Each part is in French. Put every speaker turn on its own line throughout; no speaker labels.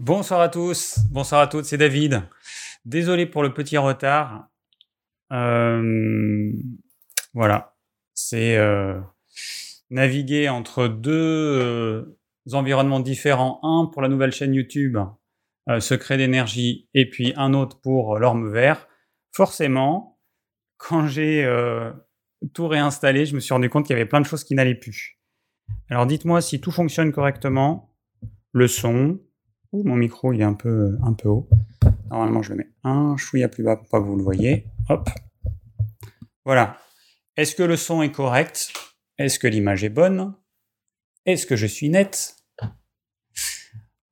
Bonsoir à tous, bonsoir à toutes, c'est David. Désolé pour le petit retard. Euh, voilà, c'est euh, naviguer entre deux euh, environnements différents. Un pour la nouvelle chaîne YouTube, Secret d'énergie, et puis un autre pour l'orme vert. Forcément, quand j'ai tout réinstallé, je me suis rendu compte qu'il y avait plein de choses qui n'allaient plus. Alors dites-moi si tout fonctionne correctement, le son, mon micro, il est un peu, un peu haut. Normalement, je le mets un chouïa plus bas pour pas que vous le voyez. Voilà. Est-ce que le son est correct? Est-ce que l'image est bonne? Est-ce que je suis net?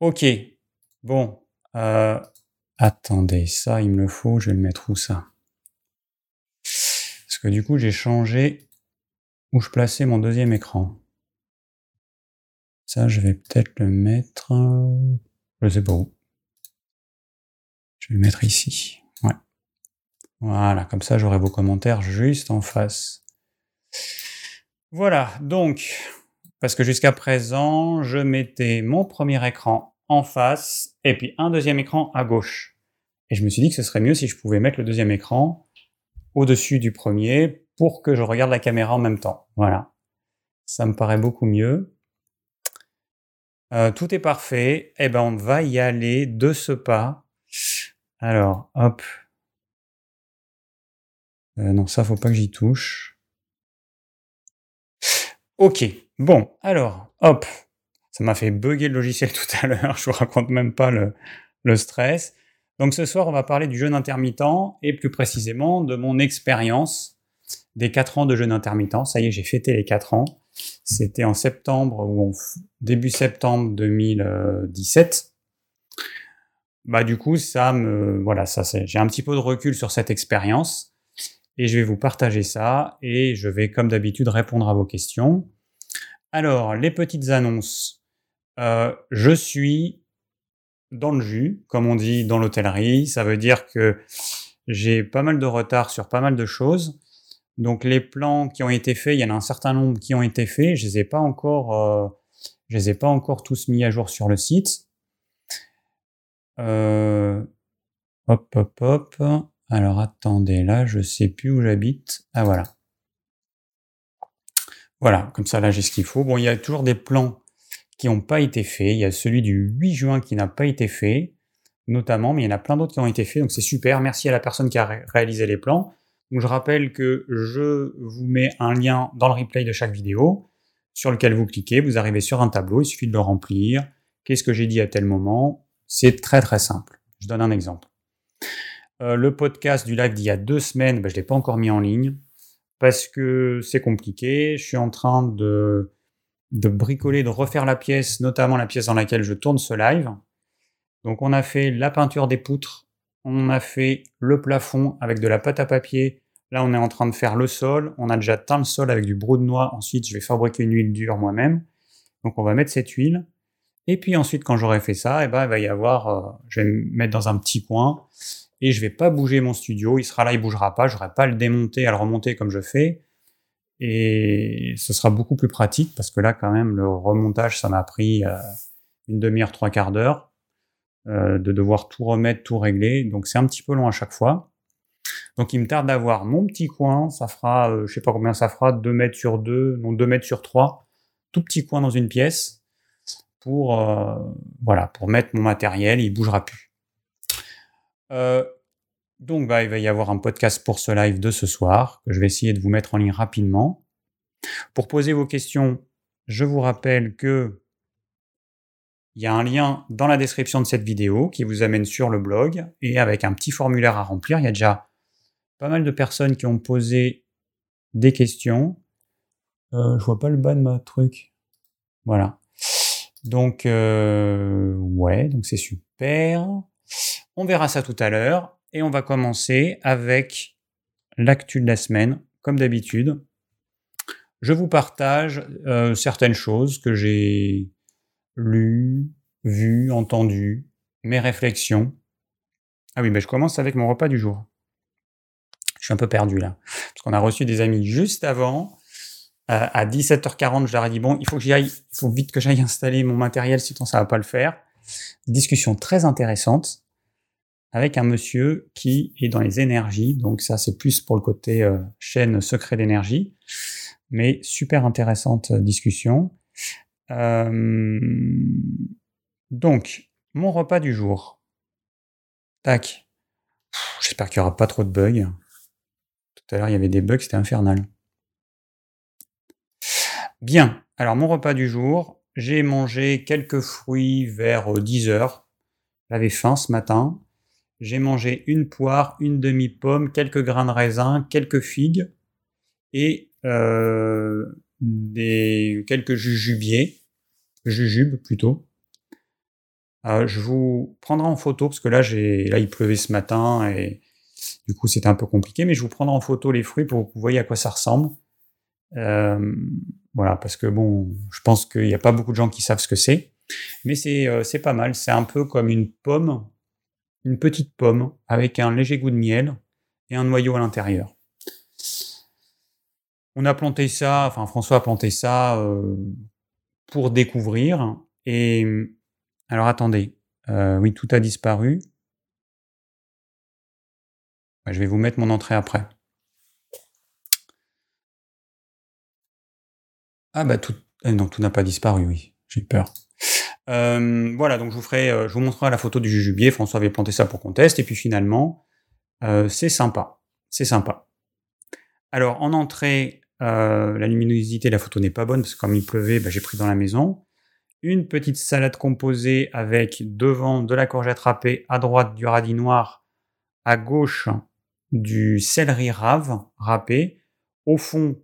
Ok. Bon. Euh, attendez, ça, il me le faut. Je vais le mettre où ça? Parce que du coup, j'ai changé où je plaçais mon deuxième écran. Ça, je vais peut-être le mettre. Je sais pas où. Je vais le mettre ici. Voilà, comme ça j'aurai vos commentaires juste en face. Voilà, donc, parce que jusqu'à présent, je mettais mon premier écran en face et puis un deuxième écran à gauche. Et je me suis dit que ce serait mieux si je pouvais mettre le deuxième écran au-dessus du premier pour que je regarde la caméra en même temps. Voilà. Ça me paraît beaucoup mieux. Euh, tout est parfait. Eh ben, on va y aller de ce pas. Alors, hop. Euh, non, ça, faut pas que j'y touche. Ok. Bon, alors, hop. Ça m'a fait bugger le logiciel tout à l'heure. Je vous raconte même pas le, le stress. Donc, ce soir, on va parler du jeûne intermittent et plus précisément de mon expérience des 4 ans de jeûne intermittent. Ça y est, j'ai fêté les 4 ans. C'était en septembre ou début septembre 2017. Bah du coup, ça me voilà, ça j'ai un petit peu de recul sur cette expérience et je vais vous partager ça et je vais comme d'habitude répondre à vos questions. Alors, les petites annonces. Euh, je suis dans le jus, comme on dit dans l'hôtellerie. Ça veut dire que j'ai pas mal de retard sur pas mal de choses. Donc les plans qui ont été faits, il y en a un certain nombre qui ont été faits. Je les ai pas encore, euh, les ai pas encore tous mis à jour sur le site. Euh, hop, hop, hop. Alors attendez, là, je sais plus où j'habite. Ah voilà. Voilà, comme ça là j'ai ce qu'il faut. Bon, il y a toujours des plans qui n'ont pas été faits. Il y a celui du 8 juin qui n'a pas été fait, notamment, mais il y en a plein d'autres qui ont été faits, donc c'est super. Merci à la personne qui a réalisé les plans. Je rappelle que je vous mets un lien dans le replay de chaque vidéo sur lequel vous cliquez, vous arrivez sur un tableau, il suffit de le remplir. Qu'est-ce que j'ai dit à tel moment? C'est très très simple. Je donne un exemple. Euh, le podcast du live d'il y a deux semaines, ben, je ne l'ai pas encore mis en ligne parce que c'est compliqué. Je suis en train de, de bricoler, de refaire la pièce, notamment la pièce dans laquelle je tourne ce live. Donc on a fait la peinture des poutres, on a fait le plafond avec de la pâte à papier Là, on est en train de faire le sol. On a déjà teint le sol avec du brou de noix. Ensuite, je vais fabriquer une huile dure moi-même. Donc, on va mettre cette huile. Et puis ensuite, quand j'aurai fait ça, eh ben, il va y avoir, euh, je vais me mettre dans un petit coin et je vais pas bouger mon studio. Il sera là, il bougera pas. Je n'aurai pas à le démonter, à le remonter comme je fais. Et ce sera beaucoup plus pratique parce que là, quand même, le remontage, ça m'a pris euh, une demi-heure, trois quarts d'heure euh, de devoir tout remettre, tout régler. Donc, c'est un petit peu long à chaque fois. Donc il me tarde d'avoir mon petit coin, ça fera, euh, je sais pas combien ça fera, 2 mètres sur 2, non 2 mètres sur 3, tout petit coin dans une pièce pour, euh, voilà, pour mettre mon matériel, il bougera plus. Euh, donc bah, il va y avoir un podcast pour ce live de ce soir, que je vais essayer de vous mettre en ligne rapidement. Pour poser vos questions, je vous rappelle que il y a un lien dans la description de cette vidéo qui vous amène sur le blog et avec un petit formulaire à remplir. Il y a déjà pas mal de personnes qui ont posé des questions. Euh, je vois pas le bas de ma truc. Voilà. Donc, euh, ouais, donc c'est super. On verra ça tout à l'heure. Et on va commencer avec l'actu de la semaine, comme d'habitude. Je vous partage euh, certaines choses que j'ai lues, vues, entendues, mes réflexions. Ah oui, ben je commence avec mon repas du jour. Je suis un peu perdu là. Parce qu'on a reçu des amis juste avant. à 17h40, je leur ai dit, bon, il faut que j'y aille, il faut vite que j'aille installer mon matériel, sinon ça va pas le faire. Discussion très intéressante avec un monsieur qui est dans les énergies. Donc ça, c'est plus pour le côté euh, chaîne secret d'énergie. Mais super intéressante discussion. donc, mon repas du jour. Tac. J'espère qu'il n'y aura pas trop de bugs. Tout il y avait des bugs, c'était infernal. Bien. Alors, mon repas du jour, j'ai mangé quelques fruits vers 10 euh, heures. J'avais faim ce matin. J'ai mangé une poire, une demi-pomme, quelques grains de raisin, quelques figues et euh, des, quelques jujubiers, jujubes plutôt. Euh, je vous prendrai en photo parce que là, j'ai, là, il pleuvait ce matin et du coup, c'était un peu compliqué, mais je vous prendrai en photo les fruits pour que vous voyez à quoi ça ressemble. Euh, voilà, parce que bon, je pense qu'il n'y a pas beaucoup de gens qui savent ce que c'est, mais c'est, euh, c'est pas mal. C'est un peu comme une pomme, une petite pomme avec un léger goût de miel et un noyau à l'intérieur. On a planté ça, enfin François a planté ça euh, pour découvrir et alors attendez, oui, tout a disparu. Je vais vous mettre mon entrée après. Ah bah tout, eh non, tout n'a pas disparu, oui, j'ai peur. Euh, voilà, donc je vous ferai, euh, je vous montrerai la photo du jujubier. François avait planté ça pour qu'on teste, et puis finalement, c'est sympa, c'est sympa. Alors en entrée, la luminosité, la photo n'est pas bonne parce que comme il pleuvait, bah, j'ai pris dans la maison une petite salade composée avec devant de la courgette râpée, à droite du radis noir, à gauche du céleri rave râpé, au fond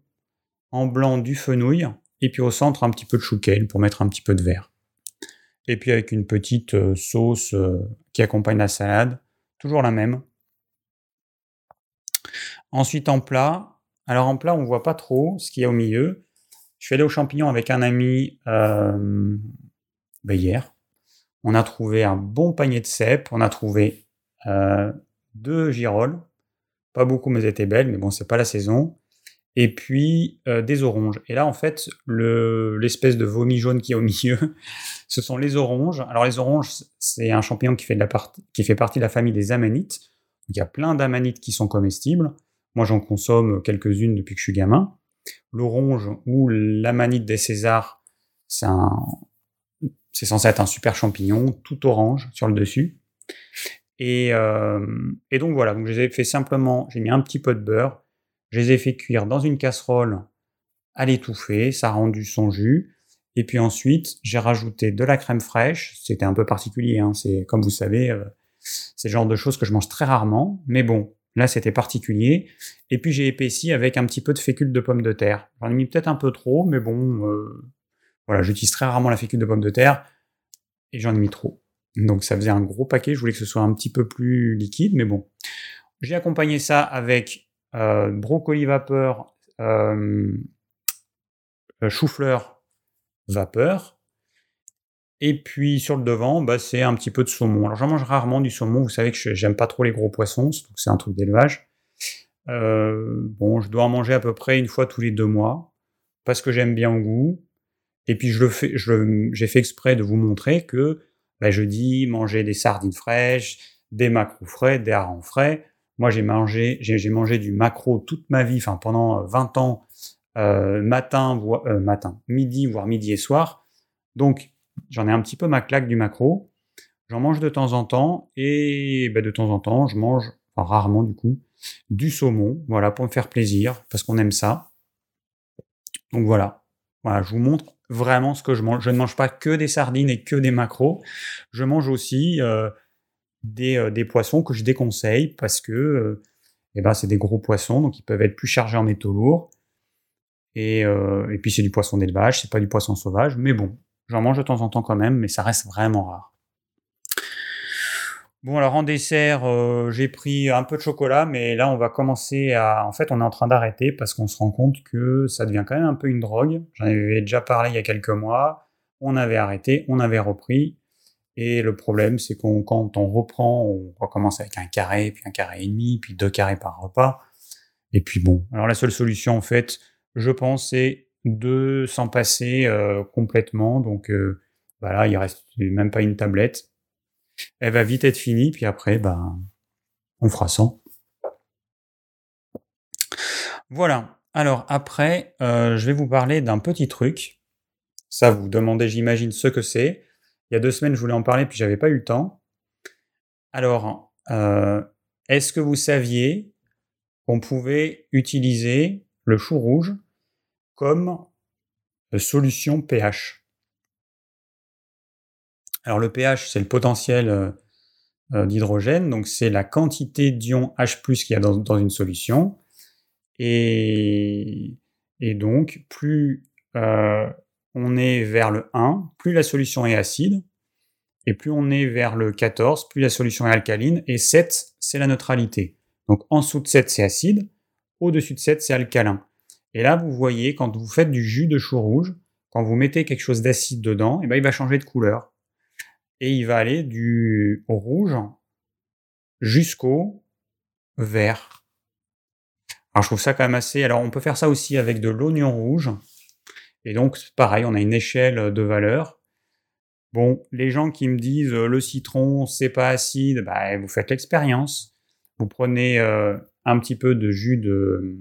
en blanc du fenouil, et puis au centre un petit peu de chouquel pour mettre un petit peu de verre. Et puis avec une petite euh, sauce euh, qui accompagne la salade, toujours la même. Ensuite en plat, alors en plat on voit pas trop ce qu'il y a au milieu, je suis allé aux champignons avec un ami euh, ben hier. On a trouvé un bon panier de cèpes, on a trouvé deux girolles, pas beaucoup mais elles étaient belles, mais bon c'est pas la saison. Et puis euh, des oranges. Et là en fait l'espèce de vomi jaune qui est au milieu, ce sont les oranges. Alors les oranges c'est un champignon qui fait, de la qui fait partie de la famille des amanites. il y a plein d'amanites qui sont comestibles. Moi j'en consomme quelques-unes depuis que je suis gamin l'orange ou l'amanite des Césars, c'est censé être un super champignon, tout orange sur le dessus. Et, euh, donc voilà, donc je les ai fait simplement, j'ai mis un petit peu de beurre, je les ai fait cuire dans une casserole à l'étouffer, ça a rendu son jus. Et puis ensuite, j'ai rajouté de la crème fraîche. C'était un peu particulier, hein, c'est comme vous savez, euh, c'est le genre de choses que je mange très rarement. Mais bon, Là, c'était particulier. Et puis, j'ai épaissi avec un petit peu de fécule de pomme de terre. J'en ai mis peut-être un peu trop, mais bon, euh, voilà, j'utilise très rarement la fécule de pomme de terre et j'en ai mis trop. Donc, ça faisait un gros paquet. Je voulais que ce soit un petit peu plus liquide, mais bon. J'ai accompagné ça avec euh, brocoli vapeur, euh, chou-fleur vapeur, et puis sur le devant, bah, c'est un petit peu de saumon. Alors j'en mange rarement du saumon, vous savez que j'aime pas trop les gros poissons, c'est un truc d'élevage. Euh, bon, je dois en manger à peu près une fois tous les deux mois, parce que j'aime bien au goût. Et puis je le fais, j'ai fait exprès de vous montrer que bah, je dis manger des sardines fraîches, des macros frais, des harengs frais. Moi j'ai mangé, j'ai mangé du macro toute ma vie, enfin pendant 20 ans, euh, matin, euh, matin, midi, voire midi et soir. Donc J'en ai un petit peu ma claque du macro. J'en mange de temps en temps et ben, de temps en temps, je mange, rarement du coup, du saumon, voilà, pour me faire plaisir, parce qu'on aime ça. Donc voilà. Voilà, je vous montre vraiment ce que je mange. Je ne mange pas que des sardines et que des macros. Je mange aussi euh, euh, des, poissons que je déconseille parce que euh, eh ben, c'est des gros poissons, donc ils peuvent être plus chargés en métaux lourds. Et, et puis c'est du poisson d'élevage, c'est pas du poisson sauvage, mais bon, J'en mange de temps en temps quand même, mais ça reste vraiment rare. Bon, alors en dessert, euh, j'ai pris un peu de chocolat, mais là, on va commencer à. En fait, on est en train d'arrêter parce qu'on se rend compte que ça devient quand même un peu une drogue. J'en avais déjà parlé il y a quelques mois. On avait arrêté, on avait repris. Et le problème, c'est qu'on quand on reprend, on recommence avec un carré, puis un carré et demi, puis deux carrés par repas. Et puis bon, alors la seule solution, en fait, je pense, c'est de s'en passer euh, complètement. Donc, euh, Bah là, il reste même pas une tablette. Elle va vite être finie, puis après, bah, on fera 100. Voilà. Alors après, euh, je vais vous parler d'un petit truc. Ça, vous demandez, j'imagine, ce que c'est. Il y a deux semaines, je voulais en parler, puis j'avais pas eu le temps. Alors, euh, est-ce que vous saviez qu'on pouvait utiliser le chou rouge comme solution pH Alors le pH, c'est le potentiel euh, euh, d'hydrogène, donc c'est la quantité d'ions H+ qu'il y a dans, une solution. Et, donc, plus on est vers le 1, plus la solution est acide, et plus on est vers le 14, plus la solution est alcaline, et 7, c'est la neutralité. Donc en dessous de 7, c'est acide, au-dessus de 7, c'est alcalin. Et là, vous voyez, quand vous faites du jus de chou rouge, quand vous mettez quelque chose d'acide dedans, eh ben, il va changer de couleur. Et il va aller du rouge jusqu'au vert. Alors je trouve ça quand même assez... Alors on peut faire ça aussi avec de l'oignon rouge. Et donc pareil, on a une échelle de valeur. Bon, les gens qui me disent euh, le citron, c'est pas acide, bah, vous faites l'expérience. Vous prenez euh, un petit peu de jus de.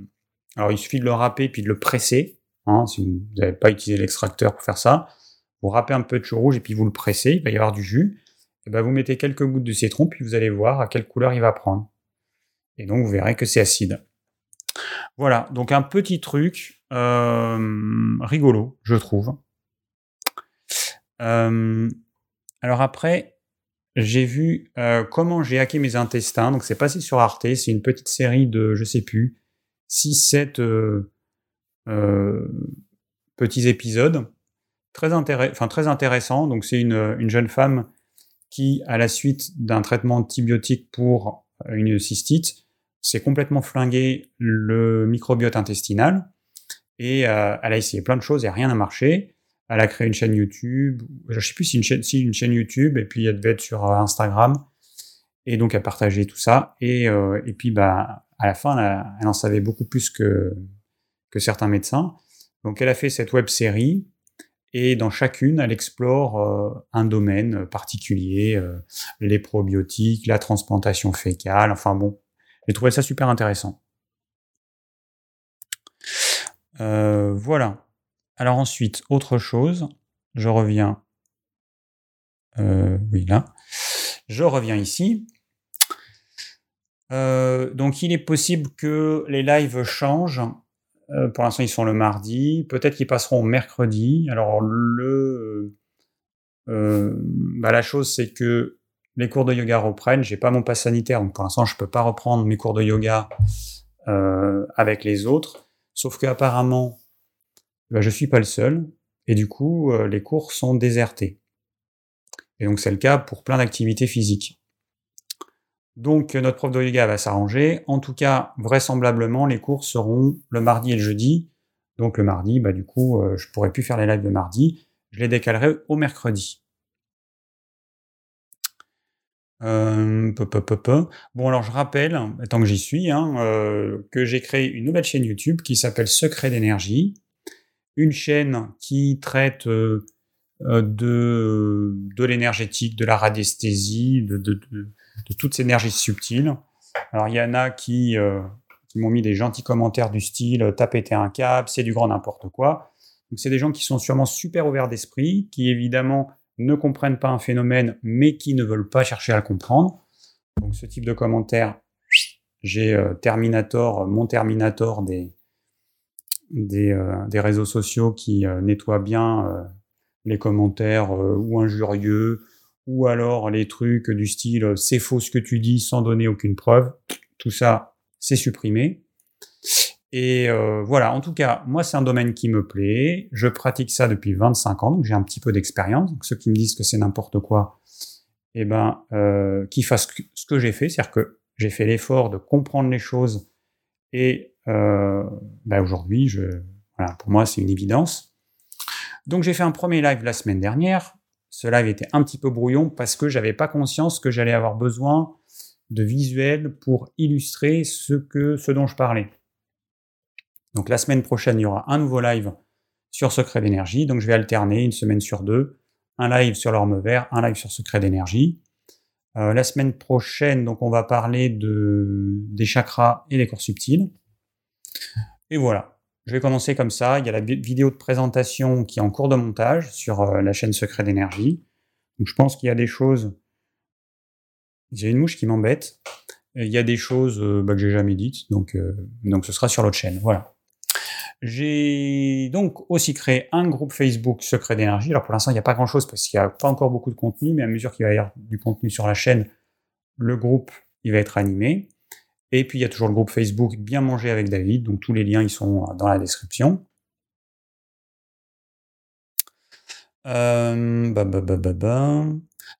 Alors, il suffit de le râper puis de le presser. Hein, si vous n'avez pas utilisé l'extracteur pour faire ça, vous râpez un peu de chou rouge et puis vous le pressez, il va y avoir du jus. Et ben, vous mettez quelques gouttes de citron, puis vous allez voir à quelle couleur il va prendre. Et donc, vous verrez que c'est acide. Voilà, donc un petit truc euh, rigolo, je trouve. Euh, alors après, j'ai vu euh, comment j'ai hacké mes intestins. Donc c'est passé sur Arte. C'est une petite série de, je sais plus, 6-7 euh, petits épisodes. Très, intéressant. Donc c'est une, une, jeune femme qui, à la suite d'un traitement antibiotique pour une cystite, s'est complètement flingué le microbiote intestinal. Et elle a essayé plein de choses et rien n'a marché elle a créé une chaîne YouTube. Je sais plus si une chaîne, YouTube, et puis elle devait être sur euh, Instagram. Et donc, elle partageait tout ça. Et, euh, et puis, bah, à la fin, elle, en savait beaucoup plus que, que certains médecins. Donc, elle a fait cette web série. Et dans chacune, elle explore euh, un domaine particulier, les probiotiques, la transplantation fécale. Enfin bon, j'ai trouvé ça super intéressant. voilà. Alors ensuite, autre chose, je reviens. Euh, oui, là. Je reviens ici. Euh, donc il est possible que les lives changent. Euh, pour l'instant, ils sont le mardi. Peut-être qu'ils passeront mercredi. Alors le, bah, la chose, c'est que les cours de yoga reprennent. J'ai pas mon pass sanitaire, donc pour l'instant, je peux pas reprendre mes cours de yoga avec les autres. Sauf qu'apparemment, bah, je suis pas le seul, et du coup, euh, les cours sont désertés. Et donc c'est le cas pour plein d'activités physiques. Donc notre prof de yoga va s'arranger. En tout cas, vraisemblablement, les cours seront le mardi et le jeudi. Donc le mardi, bah, du coup, euh, je pourrais plus faire les lives le mardi. Je les décalerai au mercredi. Euh, bon alors je rappelle, tant que j'y suis, hein, que j'ai créé une nouvelle chaîne YouTube qui s'appelle Secret d'énergie une chaîne qui traite euh, euh, de, l'énergétique, de la radiesthésie, de, toutes ces énergies subtiles. Alors il y en a qui, euh, m'ont mis des gentils commentaires du style « t'as pété un câble, c'est du grand n'importe quoi ». Donc c'est des gens qui sont sûrement super ouverts d'esprit, qui évidemment ne comprennent pas un phénomène, mais qui ne veulent pas chercher à le comprendre. Donc ce type de commentaires, j'ai Terminator, mon Terminator des, euh, des, réseaux sociaux qui euh, nettoient bien euh, les commentaires ou injurieux, ou alors les trucs du style c'est faux ce que tu dis sans donner aucune preuve. Tout ça, c'est supprimé. Et voilà, en tout cas, moi, c'est un domaine qui me plaît. Je pratique ça depuis 25 ans, donc j'ai un petit peu d'expérience. Donc ceux qui me disent que c'est n'importe quoi, eh ben, euh, qu'ils fassent ce que j'ai fait, c'est-à-dire que j'ai fait l'effort de comprendre les choses et euh, bah aujourd'hui, je, voilà, pour moi, c'est une évidence. Donc j'ai fait un premier live la semaine dernière. Ce live était un petit peu brouillon parce que j'avais pas conscience que j'allais avoir besoin de visuels pour illustrer ce que dont je parlais. Donc la semaine prochaine, il y aura un nouveau live sur Secret d'énergie. Donc je vais alterner une semaine sur deux un live sur l'orme vert, un live sur secret d'énergie. Euh, la semaine prochaine, donc on va parler de, des chakras et des corps subtils. Et voilà, je vais commencer comme ça. Il y a la vidéo de présentation qui est en cours de montage sur euh, la chaîne Secret d'énergie. Je pense qu'il y a des choses. J'ai une mouche qui m'embête. Il y a des choses euh, bah, que j'ai jamais dites, donc, donc ce sera sur l'autre chaîne. Voilà. J'ai donc aussi créé un groupe Facebook Secret d'énergie. Alors pour l'instant, il n'y a pas grand-chose parce qu'il n'y a pas encore beaucoup de contenu, mais à mesure qu'il va y avoir du contenu sur la chaîne, le groupe, il va être animé. Et puis il y a toujours le groupe Facebook Bien manger avec David, donc tous les liens ils sont dans la description. Euh,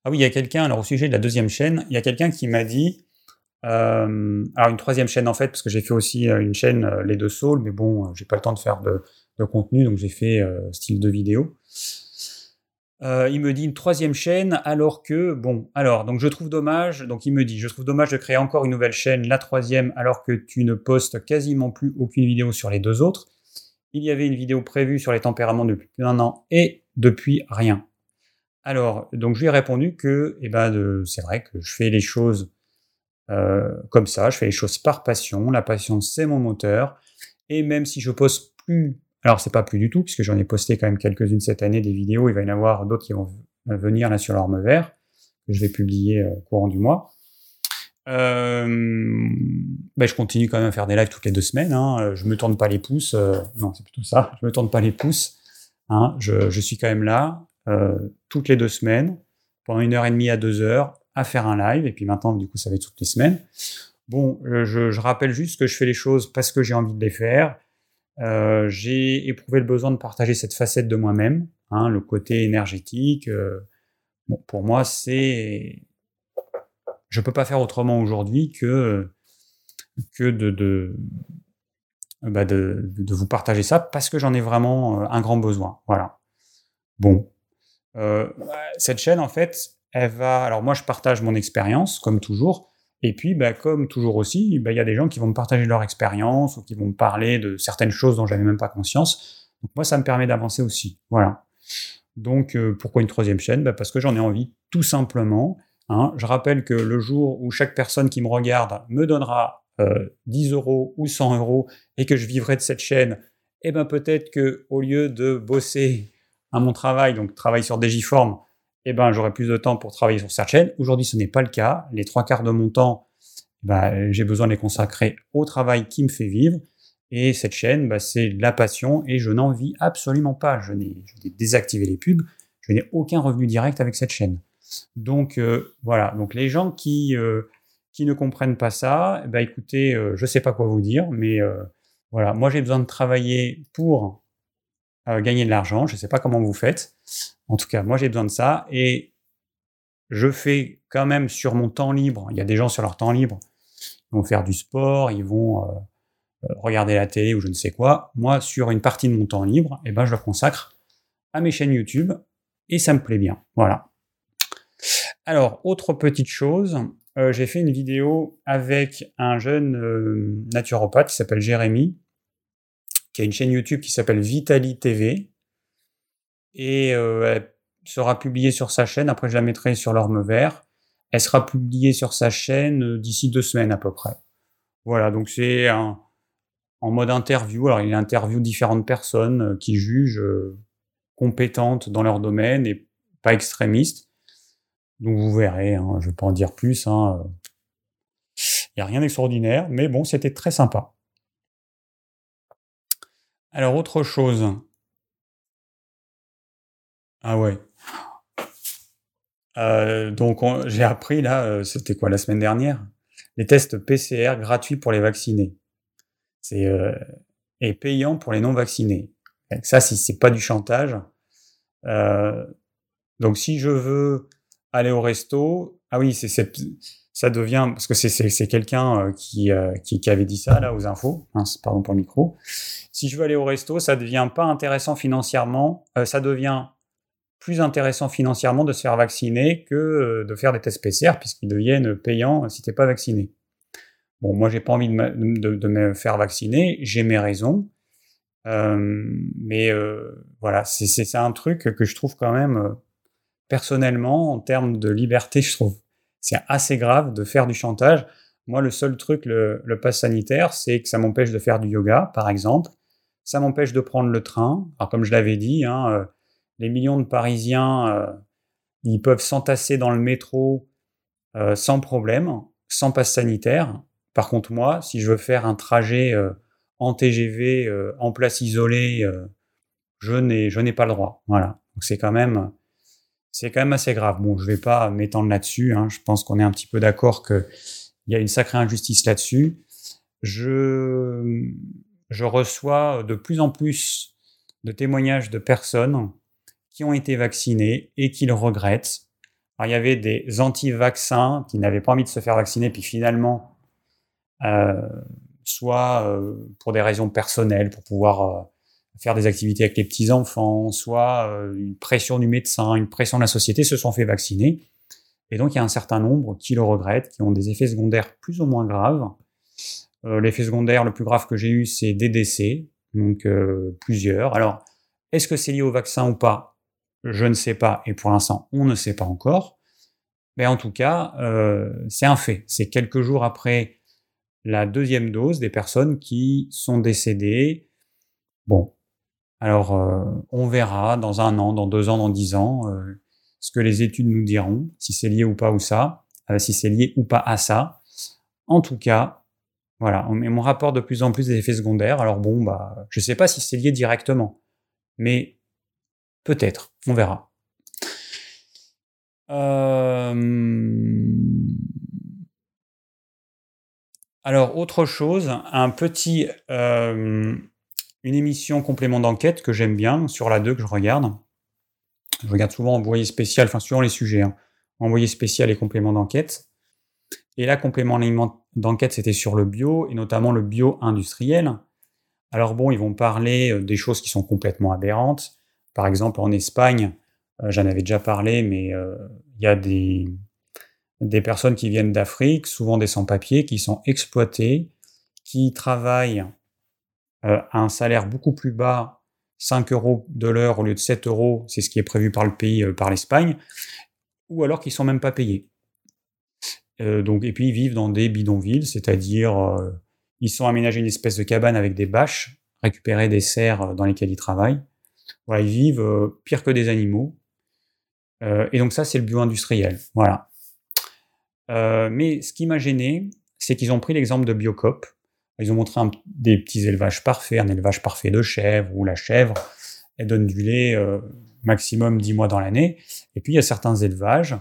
ah oui, il y a quelqu'un, alors au sujet de la deuxième chaîne, il y a quelqu'un qui m'a dit euh, alors une troisième chaîne en fait, parce que j'ai fait aussi euh, une chaîne euh, Les Deux Saules, mais bon, j'ai pas le temps de faire de, contenu, donc j'ai fait style de vidéo. Il me dit une troisième chaîne, alors que bon, alors donc je trouve dommage. Donc il me dit, je trouve dommage de créer encore une nouvelle chaîne, la troisième, alors que tu ne postes quasiment plus aucune vidéo sur les deux autres. Il y avait une vidéo prévue sur les tempéraments depuis d'un an et depuis rien. Alors donc je lui ai répondu que, eh ben, c'est vrai que je fais les choses euh, comme ça, je fais les choses par passion. La passion, c'est mon moteur. Et même si je poste plus, alors c'est pas plus du tout, puisque j'en ai posté quand même quelques-unes cette année, des vidéos, il va y en avoir d'autres qui vont venir là sur l'arme vert, que je vais publier euh, courant du mois. Euh, ben je continue quand même à faire des lives toutes les deux semaines. Hein. Je me tourne pas les pouces. Euh, non, c'est plutôt ça. Je me tourne pas les pouces. Hein. Je, suis quand même là euh, toutes les deux semaines pendant une heure et demie à deux heures à faire un live. Et puis maintenant, du coup, ça va être toutes les semaines. Bon, euh, je, rappelle juste que je fais les choses parce que j'ai envie de les faire. Euh, j'ai éprouvé le besoin de partager cette facette de moi-même, hein, le côté énergétique. Euh, bon, pour moi, c'est, je peux pas faire autrement aujourd'hui que que de de, bah de, vous partager ça parce que j'en ai vraiment un grand besoin. Voilà. Bon, cette chaîne en fait, elle va. Alors moi, je partage mon expérience, comme toujours. Et puis, bah, comme toujours aussi, bah, il y a des gens qui vont me partager leur expérience ou qui vont me parler de certaines choses dont j'avais même pas conscience. Donc moi, ça me permet d'avancer aussi. Voilà. Donc euh, pourquoi une troisième chaîne? Bah, Parce que j'en ai envie, tout simplement. Hein. Je rappelle que le jour où chaque personne qui me regarde me donnera 10 euh, euros ou 100 euros et que je vivrai de cette chaîne, eh ben peut-être que au lieu de bosser à mon travail, donc travail sur Digiform, eh ben, j'aurai plus de temps pour travailler sur cette chaîne. Aujourd'hui, ce n'est pas le cas. Les trois quarts de mon temps, bah, j'ai besoin de les consacrer au travail qui me fait vivre. Et cette chaîne, bah, c'est la passion et je n'en vis absolument pas. Je n'ai désactivé les pubs. Je n'ai aucun revenu direct avec cette chaîne. Donc euh, voilà. Donc les gens qui euh, qui ne comprennent pas ça, bah, écoutez, euh, je ne sais pas quoi vous dire, mais voilà. Moi, j'ai besoin de travailler pour gagner de l'argent. Je ne sais pas comment vous faites. En tout cas, moi j'ai besoin de ça et je fais quand même sur mon temps libre. Il y a des gens sur leur temps libre, ils vont faire du sport, ils vont euh, euh, regarder la télé ou je ne sais quoi. Moi, sur une partie de mon temps libre, eh ben, je le consacre à mes chaînes YouTube et ça me plaît bien. Voilà. Alors, autre petite chose, euh, j'ai fait une vidéo avec un jeune naturopathe qui s'appelle Jérémy, qui a une chaîne YouTube qui s'appelle Vitali TV et euh, elle sera publiée sur sa chaîne. Après, je la mettrai sur l'orme vert. Elle sera publiée sur sa chaîne euh, d'ici deux semaines à peu près. Voilà, donc c'est en mode interview. Alors, il interview différentes personnes euh, qui jugent compétentes dans leur domaine et pas extrémistes. Donc, vous verrez, hein, je ne vais pas en dire plus. Hein, il n'y a rien d'extraordinaire, mais bon, c'était très sympa. Alors, autre chose, ah ouais. Euh, donc j'ai appris là, euh, c'était quoi la semaine dernière, les tests PCR gratuits pour les vaccinés. C'est euh, et payant pour les non vaccinés. ça, si c'est pas du chantage. donc si je veux aller au resto, ah oui, c'est ça devient parce que c'est quelqu'un qui, qui, qui avait dit ça là aux infos. Hein, pardon pour le micro. Si je veux aller au resto, ça devient pas intéressant financièrement. ça devient plus intéressant financièrement de se faire vacciner que euh, de faire des tests PCR puisqu'ils deviennent payants si tu n'es pas vacciné. Bon, moi, j'ai pas envie de me, faire vacciner, j'ai mes raisons. Euh, mais euh, voilà, c'est un truc que je trouve quand même personnellement, en termes de liberté, je trouve c'est assez grave de faire du chantage. Moi, le seul truc, le, le pass sanitaire, c'est que ça m'empêche de faire du yoga, par exemple. Ça m'empêche de prendre le train. Alors, comme je l'avais dit, hein, euh, les millions de Parisiens, euh, ils peuvent s'entasser dans le métro euh, sans problème, sans passe sanitaire. Par contre, moi, si je veux faire un trajet en TGV, en place isolée, je n'ai, je n'ai pas le droit. Voilà. Donc c'est quand même, c'est quand même assez grave. Bon, je vais pas m'étendre là-dessus. Hein. Je pense qu'on est un petit peu d'accord qu'il y a une sacrée injustice là-dessus. Je, je reçois de plus en plus de témoignages de personnes qui ont été vaccinées et qui le regrettent. Alors, il y avait des anti-vaccins qui n'avaient pas envie de se faire vacciner, puis finalement, euh, soit euh, pour des raisons personnelles, pour pouvoir euh, faire des activités avec les petits-enfants, soit euh, une pression du médecin, une pression de la société, se sont fait vacciner. Et donc, il y a un certain nombre qui le regrettent, qui ont des effets secondaires plus ou moins graves. Euh, L'effet secondaire le plus grave que j'ai eu, c'est des décès, donc euh, plusieurs. Alors, est-ce que c'est lié au vaccin ou pas? Je ne sais pas, et pour l'instant, on ne sait pas encore. Mais en tout cas, c'est un fait. C'est quelques jours après la deuxième dose des personnes qui sont décédées. Bon, alors, euh, on verra dans un an, dans deux ans, dans dix ans, euh, ce que les études nous diront, si c'est lié ou pas ou ça, euh, si c'est lié ou pas à ça. En tout cas, voilà, on, on rapporte de plus en plus des effets secondaires. Alors bon, bah, je sais pas si c'est lié directement, mais peut-être, on verra. Alors, autre chose, un petit une émission complément d'enquête que j'aime bien, sur la 2 que je regarde. Je regarde souvent envoyé spécial, enfin suivant les sujets, hein. envoyé spécial et complément d'enquête. Et là, complément d'enquête, c'était sur le bio, et notamment le bio industriel. Alors bon, ils vont parler euh, des choses qui sont complètement aberrantes. Par exemple, en Espagne, euh, j'en avais déjà parlé, mais euh, il y a des, des personnes qui viennent d'Afrique, souvent des sans-papiers, qui sont exploités, qui travaillent euh, un salaire beaucoup plus bas, 5 euros de l'heure au lieu de 7 euros, c'est ce qui est prévu par le pays, euh, par l'Espagne, ou alors qu'ils sont même pas payés. Euh, donc, et puis ils vivent dans des bidonvilles, c'est-à-dire ils sont aménagés une espèce de cabane avec des bâches, récupérer des serres dans lesquelles ils travaillent. Ils vivent pire que des animaux. et donc ça, c'est le bio-industriel. Voilà. mais ce qui m'a gêné, c'est qu'ils ont pris l'exemple de Biocop, ils ont montré des petits élevages parfaits, un élevage parfait de chèvre, où la chèvre, elle donne du lait euh, maximum 10 mois dans l'année. Et puis, il y a certains élevages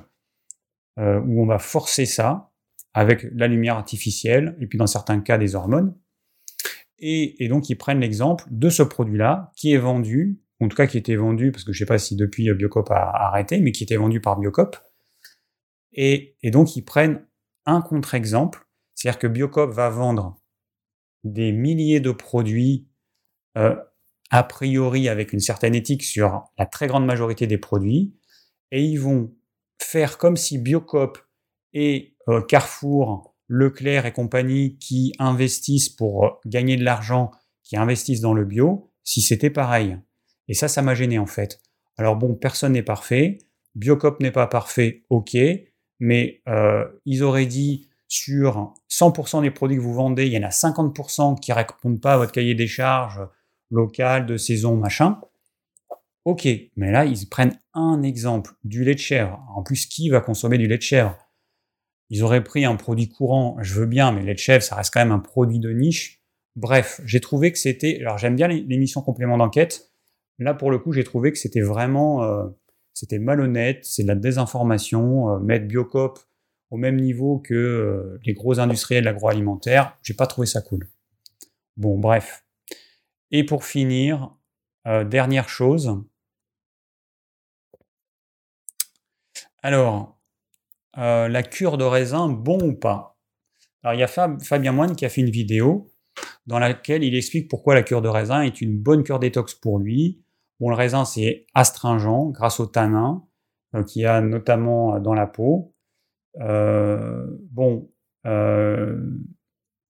euh, où on va forcer ça avec la lumière artificielle, et puis dans certains cas, des hormones. Et, donc, ils prennent l'exemple de ce produit-là, qui est vendu, en tout cas qui était vendu, parce que je ne sais pas si depuis Biocop a arrêté, mais qui était vendu par Biocop. Et, et donc, ils prennent un contre-exemple, c'est-à-dire que Biocop va vendre des milliers de produits euh, a priori avec une certaine éthique sur la très grande majorité des produits, et ils vont faire comme si Biocop et euh, Carrefour, Leclerc et compagnie qui investissent pour euh, gagner de l'argent, qui investissent dans le bio, si c'était pareil. Et ça, ça m'a gêné en fait. Alors bon, personne n'est parfait, Biocop n'est pas parfait, ok, mais ils auraient dit sur 100% des produits que vous vendez, il y en a 50% qui ne répondent pas à votre cahier des charges local, de saison, machin. Ok, mais là, ils prennent un exemple, du lait de chèvre. En plus, qui va consommer du lait de chèvre? Ils auraient pris un produit courant, je veux bien, mais le lait de chèvre, ça reste quand même un produit de niche. Bref, j'ai trouvé que c'était... Alors j'aime bien l'émission complément d'enquête. Là, pour le coup, j'ai trouvé que c'était vraiment... Euh, c'était malhonnête, c'est de la désinformation. Euh, Biocop au même niveau que euh, les gros industriels de l'agroalimentaire. J'ai pas trouvé ça cool. Bon, bref. Et pour finir, euh, dernière chose. Alors, euh, la cure de raisin, bon ou pas? Alors, il y a Fabien Moine qui a fait une vidéo dans laquelle il explique pourquoi la cure de raisin est une bonne cure détox pour lui. Bon, le raisin, c'est astringent grâce au tanin qu'il y a notamment dans la peau. Euh, bon, euh,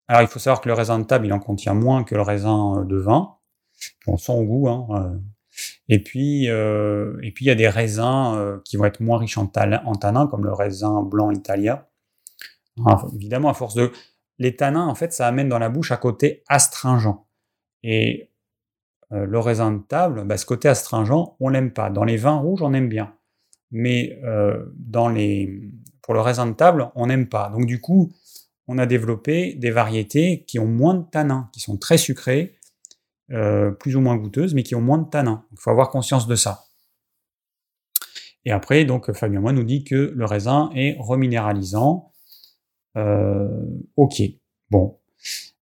alors il faut savoir que le raisin de table, il en contient moins que le raisin de vin. On sent au goût. Hein, euh. Et puis, euh, et puis il y a des raisins euh, qui vont être moins riches en, tanins, comme le raisin blanc Italia. évidemment, à force de... Les tanins, en fait, ça amène dans la bouche un côté astringent. Et euh, le raisin de table, bah, ce côté astringent, on l'aime pas. Dans les vins rouges, on aime bien. Mais dans les... pour le raisin de table, on n'aime pas. Donc du coup, on a développé des variétés qui ont moins de tanins, qui sont très sucrées, euh, plus ou moins goûteuses, mais qui ont moins de tanins. Il faut avoir conscience de ça. Et après, donc Fabien Moi nous dit que le raisin est reminéralisant. Euh, ok, bon.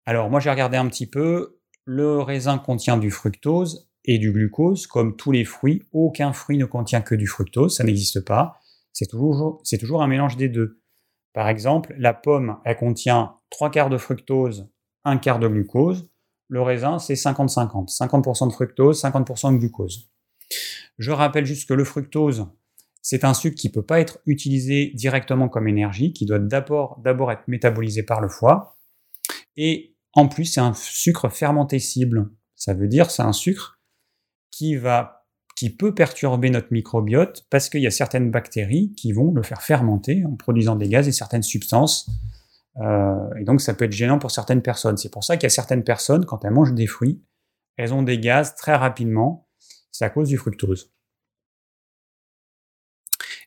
Alors moi j'ai regardé un petit peu. Le raisin contient du fructose et du glucose, comme tous les fruits. Aucun fruit ne contient que du fructose, ça n'existe pas. C'est toujours, un mélange des deux. Par exemple, la pomme, elle contient 3 quarts de fructose, 1 quart de glucose. Le raisin, c'est 50-50. 50%, de fructose, 50% de glucose. Je rappelle juste que le fructose, c'est un sucre qui ne peut pas être utilisé directement comme énergie, qui doit d'abord, d'abord être métabolisé par le foie. Et en plus, c'est un sucre fermenté cible. Ça veut dire c'est un sucre qui va qui peut perturber notre microbiote parce qu'il y a certaines bactéries qui vont le faire fermenter en produisant des gaz et certaines substances. Euh, et donc ça peut être gênant pour certaines personnes. C'est pour ça qu'il y a certaines personnes, quand elles mangent des fruits, elles ont des gaz très rapidement. C'est à cause du fructose.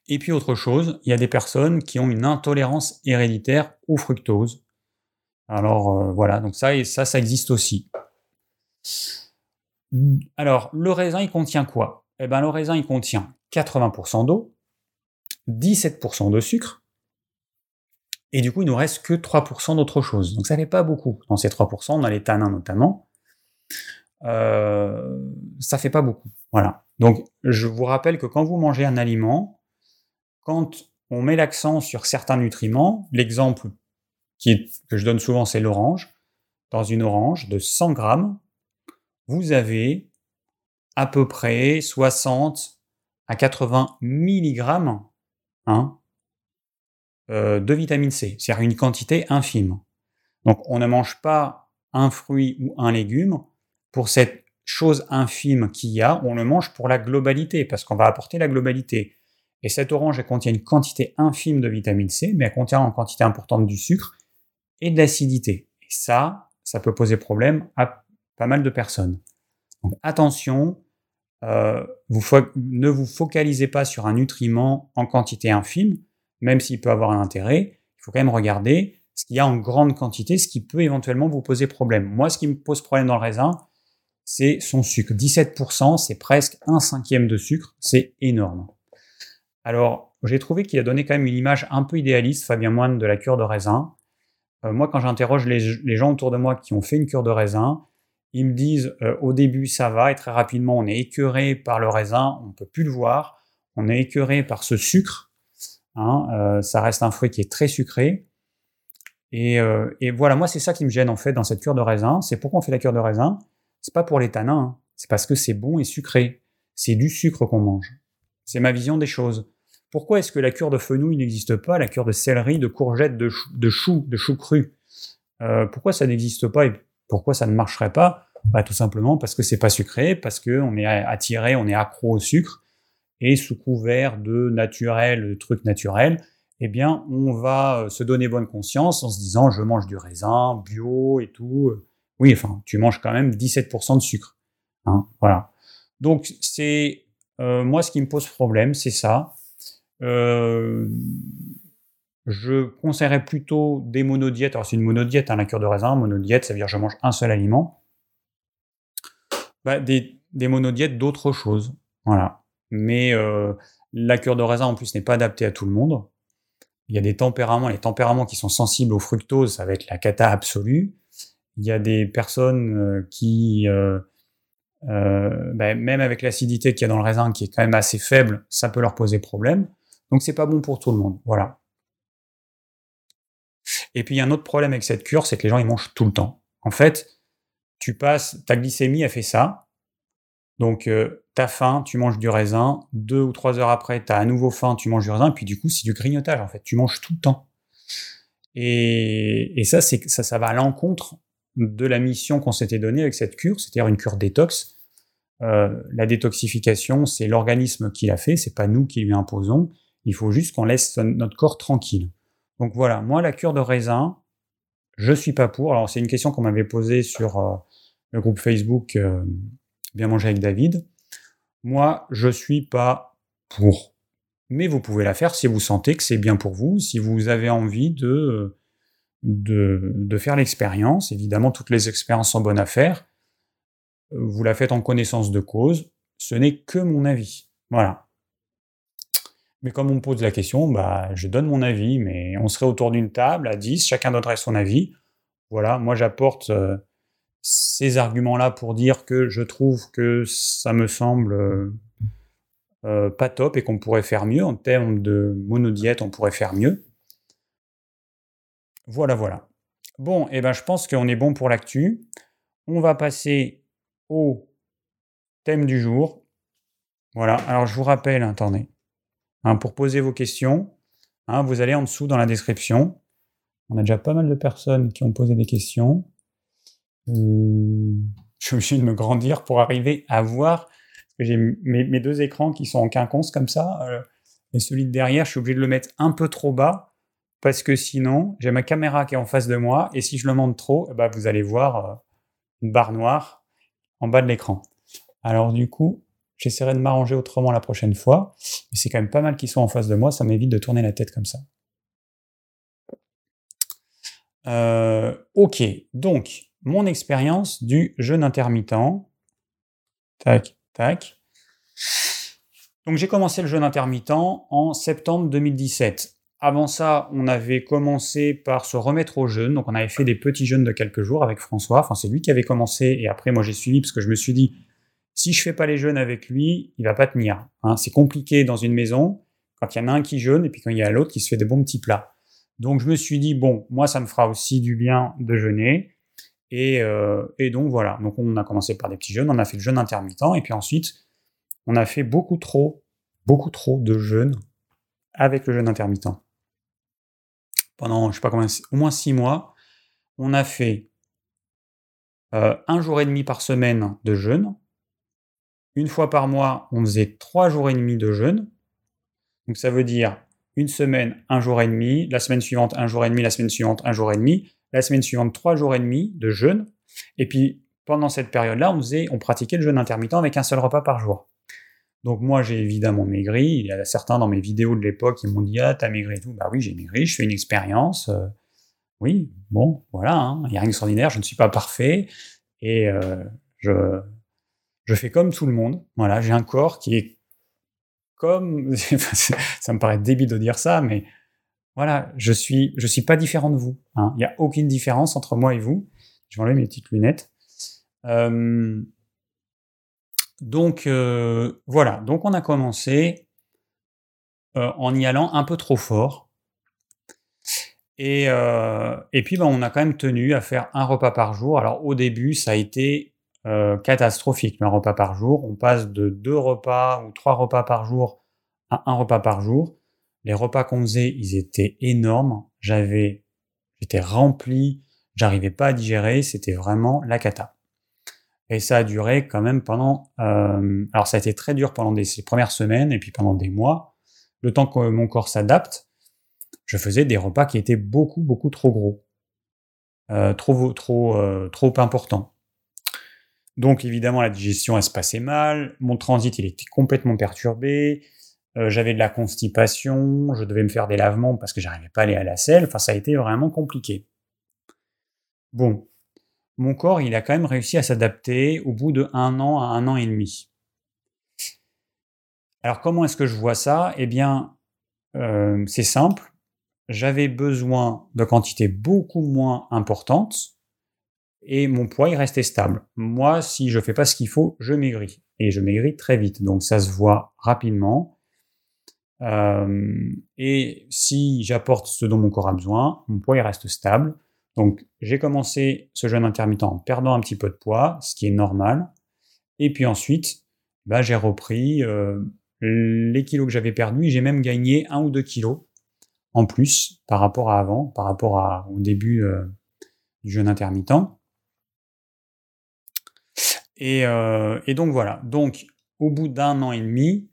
Et puis autre chose, il y a des personnes qui ont une intolérance héréditaire au fructose. Alors euh, voilà, donc ça, et ça, ça existe aussi. Alors, le raisin, il contient quoi? Eh bien, le raisin, il contient 80% d'eau, 17% de sucre, et du coup, il nous reste que 3% d'autre chose. Donc, ça fait pas beaucoup. Dans ces 3%, on a les tanins notamment. Euh, ça fait pas beaucoup. Voilà. Donc, je vous rappelle que quand vous mangez un aliment, quand on met l'accent sur certains nutriments, l'exemple que je donne souvent, c'est l'orange. Dans une orange de 100 grammes, vous avez à peu près 60 à 80 mg hein, euh, de vitamine C, c'est-à-dire une quantité infime. Donc on ne mange pas un fruit ou un légume pour cette chose infime qu'il y a, on le mange pour la globalité, parce qu'on va apporter la globalité. Et cette orange, elle contient une quantité infime de vitamine C, mais elle contient une quantité importante du sucre et de l'acidité. Et ça, ça peut poser problème à pas mal de personnes. Attention, euh, ne vous focalisez pas sur un nutriment en quantité infime, même s'il peut avoir un intérêt. Il faut quand même regarder ce qu'il y a en grande quantité, ce qui peut éventuellement vous poser problème. Moi, ce qui me pose problème dans le raisin, c'est son sucre. 17%, c'est presque un cinquième de sucre, c'est énorme. Alors, j'ai trouvé qu'il a donné quand même une image un peu idéaliste, Fabien Moine, de la cure de raisin. Euh, moi, quand j'interroge les, gens autour de moi qui ont fait une cure de raisin, ils me disent euh, au début ça va et très rapidement on est écœuré par le raisin, on peut plus le voir, on est écœuré par ce sucre. Hein, euh, ça reste un fruit qui est très sucré. Euh, et, voilà, moi c'est ça qui me gêne en fait dans cette cure de raisin. C'est pourquoi on fait la cure de raisin. C'est pas pour les tanins, hein. c'est parce que c'est bon et sucré. C'est du sucre qu'on mange. C'est ma vision des choses. Pourquoi est-ce que la cure de fenouil n'existe pas, la cure de céleri, de courgettes, de, choux, de choux crus Pourquoi ça n'existe pas et pourquoi ça ne marcherait pas? Bah, tout simplement parce que c'est pas sucré, parce qu'on est attiré, on est accro au sucre, et sous couvert de naturel, de trucs naturels, eh bien, on va euh, se donner bonne conscience en se disant je mange du raisin bio et tout. Oui, enfin, tu manges quand même 17% de sucre. Hein, voilà. Donc, c'est euh, moi ce qui me pose problème, c'est ça. Euh, je conseillerais plutôt des monodiètes. Alors, c'est une monodiète, hein, la cure de raisin. Monodiète, ça veut dire je mange un seul aliment. Bah, des, des monodiètes d'autres choses. Voilà. Mais euh, la cure de raisin, en plus, n'est pas adaptée à tout le monde. Il y a des tempéraments, les tempéraments qui sont sensibles au fructose, ça va être la cata absolue. Il y a des personnes euh, qui, euh, bah, même avec l'acidité qu'il y a dans le raisin, qui est quand même assez faible, ça peut leur poser problème. Donc c'est pas bon pour tout le monde. Voilà. Et puis il y a un autre problème avec cette cure, c'est que les gens ils mangent tout le temps. En fait, tu passes, ta glycémie a fait ça. Donc, euh, t'as faim, tu manges du raisin. Deux ou trois heures après, t'as à nouveau faim, tu manges du raisin. Puis du coup, c'est du grignotage, en fait. Tu manges tout le temps. Et, ça, c'est ça, ça va à l'encontre de la mission qu'on s'était donnée avec cette cure, c'est-à-dire une cure détox. euh, la détoxification, c'est l'organisme qui l'a fait, c'est pas nous qui lui imposons. Il faut juste qu'on laisse notre corps tranquille. Donc voilà, moi la cure de raisin, je suis pas pour. Alors c'est une question qu'on m'avait posée sur euh, le groupe Facebook euh, Bien manger avec David. Moi, je suis pas pour. Mais vous pouvez la faire si vous sentez que c'est bien pour vous, si vous avez envie de, de, de faire l'expérience. Évidemment, toutes les expériences sont bonnes à faire vous la faites en connaissance de cause, ce n'est que mon avis. Voilà. Mais comme on me pose la question, bah, je donne mon avis, mais on serait autour d'une table à 10, chacun donnerait son avis. Voilà, moi j'apporte euh, ces arguments-là pour dire que je trouve que ça me semble euh, euh, pas top et qu'on pourrait faire mieux. En termes de monodiète, on pourrait faire mieux. Voilà, voilà. Bon, et eh ben je pense qu'on est bon pour l'actu. On va passer au thème du jour. Voilà, alors je vous rappelle, attendez, hein, pour poser vos questions, hein, vous allez en dessous dans la description. On a déjà pas mal de personnes qui ont posé des questions. Euh, je suis obligé de me grandir pour arriver à voir. J'ai mes, deux écrans qui sont en quinconce comme ça. Euh, et celui de derrière, je suis obligé de le mettre un peu trop bas parce que sinon, j'ai ma caméra qui est en face de moi. Et si je le monte trop, bah, vous allez voir euh, une barre noire en bas de l'écran. Alors du coup, j'essaierai de m'arranger autrement la prochaine fois, mais c'est quand même pas mal qu'ils soient en face de moi, ça m'évite de tourner la tête comme ça. Euh, ok, donc mon expérience du jeûne intermittent. Tac, tac. Donc j'ai commencé le jeûne intermittent en septembre 2017. Avant ça, on avait commencé par se remettre au jeûne. Donc, on avait fait des petits jeûnes de quelques jours avec François. Enfin, c'est lui qui avait commencé. Et après, moi, j'ai suivi parce que je me suis dit, si je fais pas les jeûnes avec lui, il va pas tenir. Hein. C'est compliqué dans une maison quand il y en a un qui jeûne et puis quand il y a l'autre qui se fait des bons petits plats. Donc, je me suis dit, bon, moi, ça me fera aussi du bien de jeûner. Et, euh, et donc, voilà. Donc, on a commencé par des petits jeûnes. On a fait le jeûne intermittent. Et puis ensuite, on a fait beaucoup trop, beaucoup trop de jeûnes avec le jeûne intermittent pendant, je sais pas combien, au moins six mois, on a fait euh, un jour et demi par semaine de jeûne. Une fois par mois, on faisait trois jours et demi de jeûne. Donc ça veut dire une semaine, un jour et demi, la semaine suivante, un jour et demi, la semaine suivante, un jour et demi, la semaine suivante, trois jours et demi de jeûne. Et puis pendant cette période-là, on, faisait, on pratiquait le jeûne intermittent avec un seul repas par jour. Donc moi, j'ai évidemment maigri. Il y a certains dans mes vidéos de l'époque qui m'ont dit Ah, t'as maigri et tout. Bah oui, j'ai maigri, je fais une expérience. Euh, oui, bon, voilà, hein. il n'y a rien d'extraordinaire, je ne suis pas parfait. Et euh, je, je fais comme tout le monde. Voilà, j'ai un corps qui est comme. ça me paraît débile de dire ça, mais voilà, je suis, je suis pas différent de vous. Hein. Il n'y a aucune différence entre moi et vous. Je vais enlever mes petites lunettes. Euh, donc euh, voilà, donc on a commencé euh, en y allant un peu trop fort. Et, et puis ben, on a quand même tenu à faire un repas par jour. Alors au début, ça a été catastrophique, un repas par jour. On passe de deux repas ou trois repas par jour à un repas par jour. Les repas qu'on faisait, ils étaient énormes. J'avais, j'étais rempli, j'arrivais pas à digérer. C'était vraiment la cata. Et ça a duré quand même pendant... Euh, alors ça a été très dur pendant des, ces premières semaines et puis pendant des mois. Le temps que mon corps s'adapte, je faisais des repas qui étaient beaucoup, beaucoup trop gros. Euh, trop, trop, euh, trop importants. Donc évidemment, la digestion, elle se passait mal. Mon transit, il était complètement perturbé. Euh, j'avais de la constipation. Je devais me faire des lavements parce que j'arrivais pas à aller à la selle. Enfin, ça a été vraiment compliqué. Bon, mon corps, il a quand même réussi à s'adapter au bout de un an à un an et demi. Alors comment est-ce que je vois ça? Eh bien, euh, c'est simple. J'avais besoin de quantités beaucoup moins importantes et mon poids il restait stable. Moi, si je fais pas ce qu'il faut, je maigris et je maigris très vite. Donc ça se voit rapidement. Euh, et si j'apporte ce dont mon corps a besoin, mon poids il reste stable. Donc j'ai commencé ce jeûne intermittent en perdant un petit peu de poids, ce qui est normal. Et puis ensuite, bah, j'ai repris euh, les kilos que j'avais perdus. J'ai même gagné un ou deux kilos en plus par rapport à avant, par rapport au début euh, du jeûne intermittent. Et, et donc voilà. Donc, au bout d'un an et demi,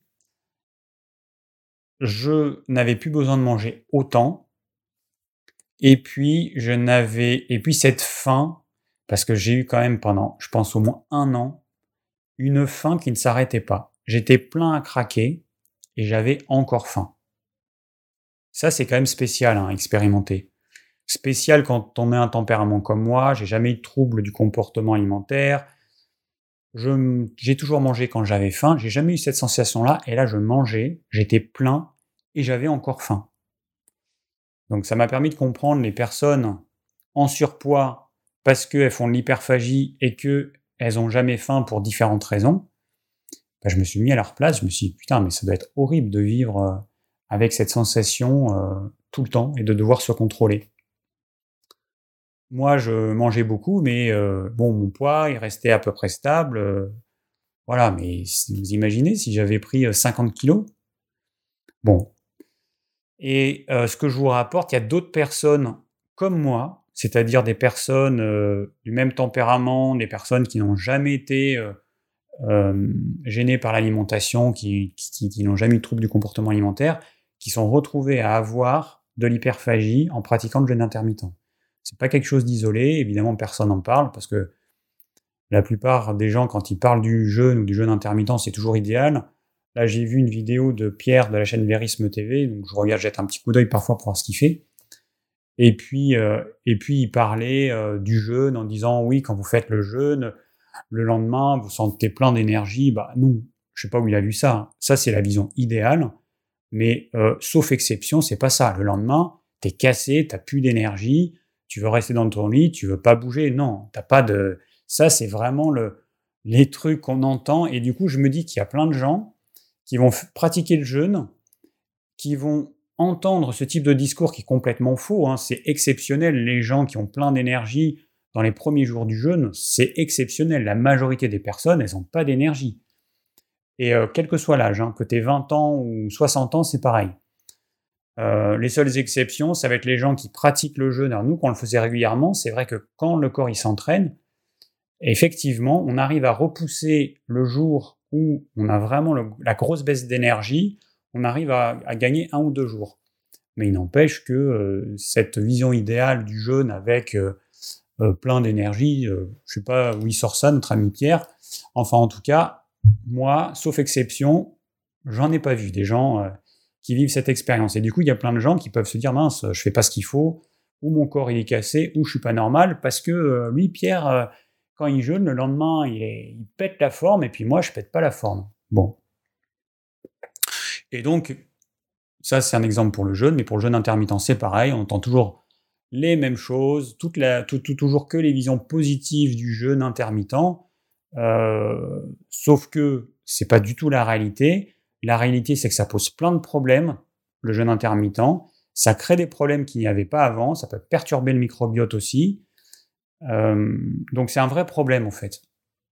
je n'avais plus besoin de manger autant. Et puis, je n'avais, et puis cette faim, parce que j'ai eu quand même pendant, je pense, au moins un an, une faim qui ne s'arrêtait pas. J'étais plein à craquer et j'avais encore faim. Ça, c'est quand même spécial hein, expérimenter. Spécial quand on a un tempérament comme moi, j'ai jamais eu de trouble du comportement alimentaire. J'ai toujours mangé quand j'avais faim, j'ai jamais eu cette sensation-là, et là je mangeais, j'étais plein et j'avais encore faim. Donc ça m'a permis de comprendre les personnes en surpoids parce qu'elles font de l'hyperphagie et qu'elles n'ont jamais faim pour différentes raisons. Bah, je me suis mis à leur place, je me suis dit putain mais ça doit être horrible de vivre euh, avec cette sensation euh, tout le temps et de devoir se contrôler. Moi je mangeais beaucoup mais euh, bon mon poids il restait à peu près stable. voilà mais vous imaginez si j'avais pris 50 kilos Bon, et euh, ce que je vous rapporte, il y a d'autres personnes comme moi, c'est-à-dire des personnes euh, du même tempérament, des personnes qui n'ont jamais été euh, gênées par l'alimentation, qui, n'ont jamais eu de trouble du comportement alimentaire, qui sont retrouvées à avoir de l'hyperphagie en pratiquant le jeûne intermittent. C'est pas quelque chose d'isolé, évidemment personne n'en parle parce que la plupart des gens quand ils parlent du jeûne ou du jeûne intermittent, c'est toujours idéal. Là, j'ai vu une vidéo de Pierre de la chaîne Verisme TV, donc je regarde, jette un petit coup d'œil parfois pour voir ce qu'il fait. Et puis, euh, et puis il parlait euh, du jeûne en disant oui, quand vous faites le jeûne, le lendemain, vous sentez plein d'énergie. Bah non, je sais pas où il a vu ça. Hein. Ça, c'est la vision idéale. Mais euh, sauf exception, c'est pas ça. Le lendemain, t'es cassé, t'as plus d'énergie, tu veux rester dans ton lit, tu veux pas bouger. Non, t'as pas de. Ça, c'est vraiment le, les trucs qu'on entend. Et du coup, je me dis qu'il y a plein de gens qui vont pratiquer le jeûne, qui vont entendre ce type de discours qui est complètement faux. Hein. C'est exceptionnel. Les gens qui ont plein d'énergie dans les premiers jours du jeûne, c'est exceptionnel. La majorité des personnes, elles n'ont pas d'énergie. Et euh, quel que soit l'âge, hein, que tu aies 20 ans ou 60 ans, c'est pareil. Euh, les seules exceptions, ça va être les gens qui pratiquent le jeûne. Alors nous, quand on le faisait régulièrement, c'est vrai que quand le corps il s'entraîne, effectivement, on arrive à repousser le jour où on a vraiment la grosse baisse d'énergie, on arrive à, gagner un ou deux jours. Mais il n'empêche que euh, cette vision idéale du jeûne avec euh, plein d'énergie, je sais pas où il sort ça, notre ami Pierre. Enfin, en tout cas, moi, sauf exception, j'en ai pas vu des gens qui vivent cette expérience. Et du coup, il y a plein de gens qui peuvent se dire mince, je fais pas ce qu'il faut, ou mon corps il est cassé, ou je suis pas normal, parce que lui, Pierre, quand il jeûne, le lendemain, il, pète la forme, et puis moi, je pète pas la forme. Bon. Et donc, ça, c'est un exemple pour le jeûne, mais pour le jeûne intermittent, c'est pareil. On entend toujours les mêmes choses, toute la, toujours que les visions positives du jeûne intermittent, euh, sauf que c'est pas du tout la réalité. La réalité, c'est que ça pose plein de problèmes, le jeûne intermittent. Ça crée des problèmes qu'il n'y avait pas avant, ça peut perturber le microbiote aussi. Euh, donc c'est un vrai problème en fait.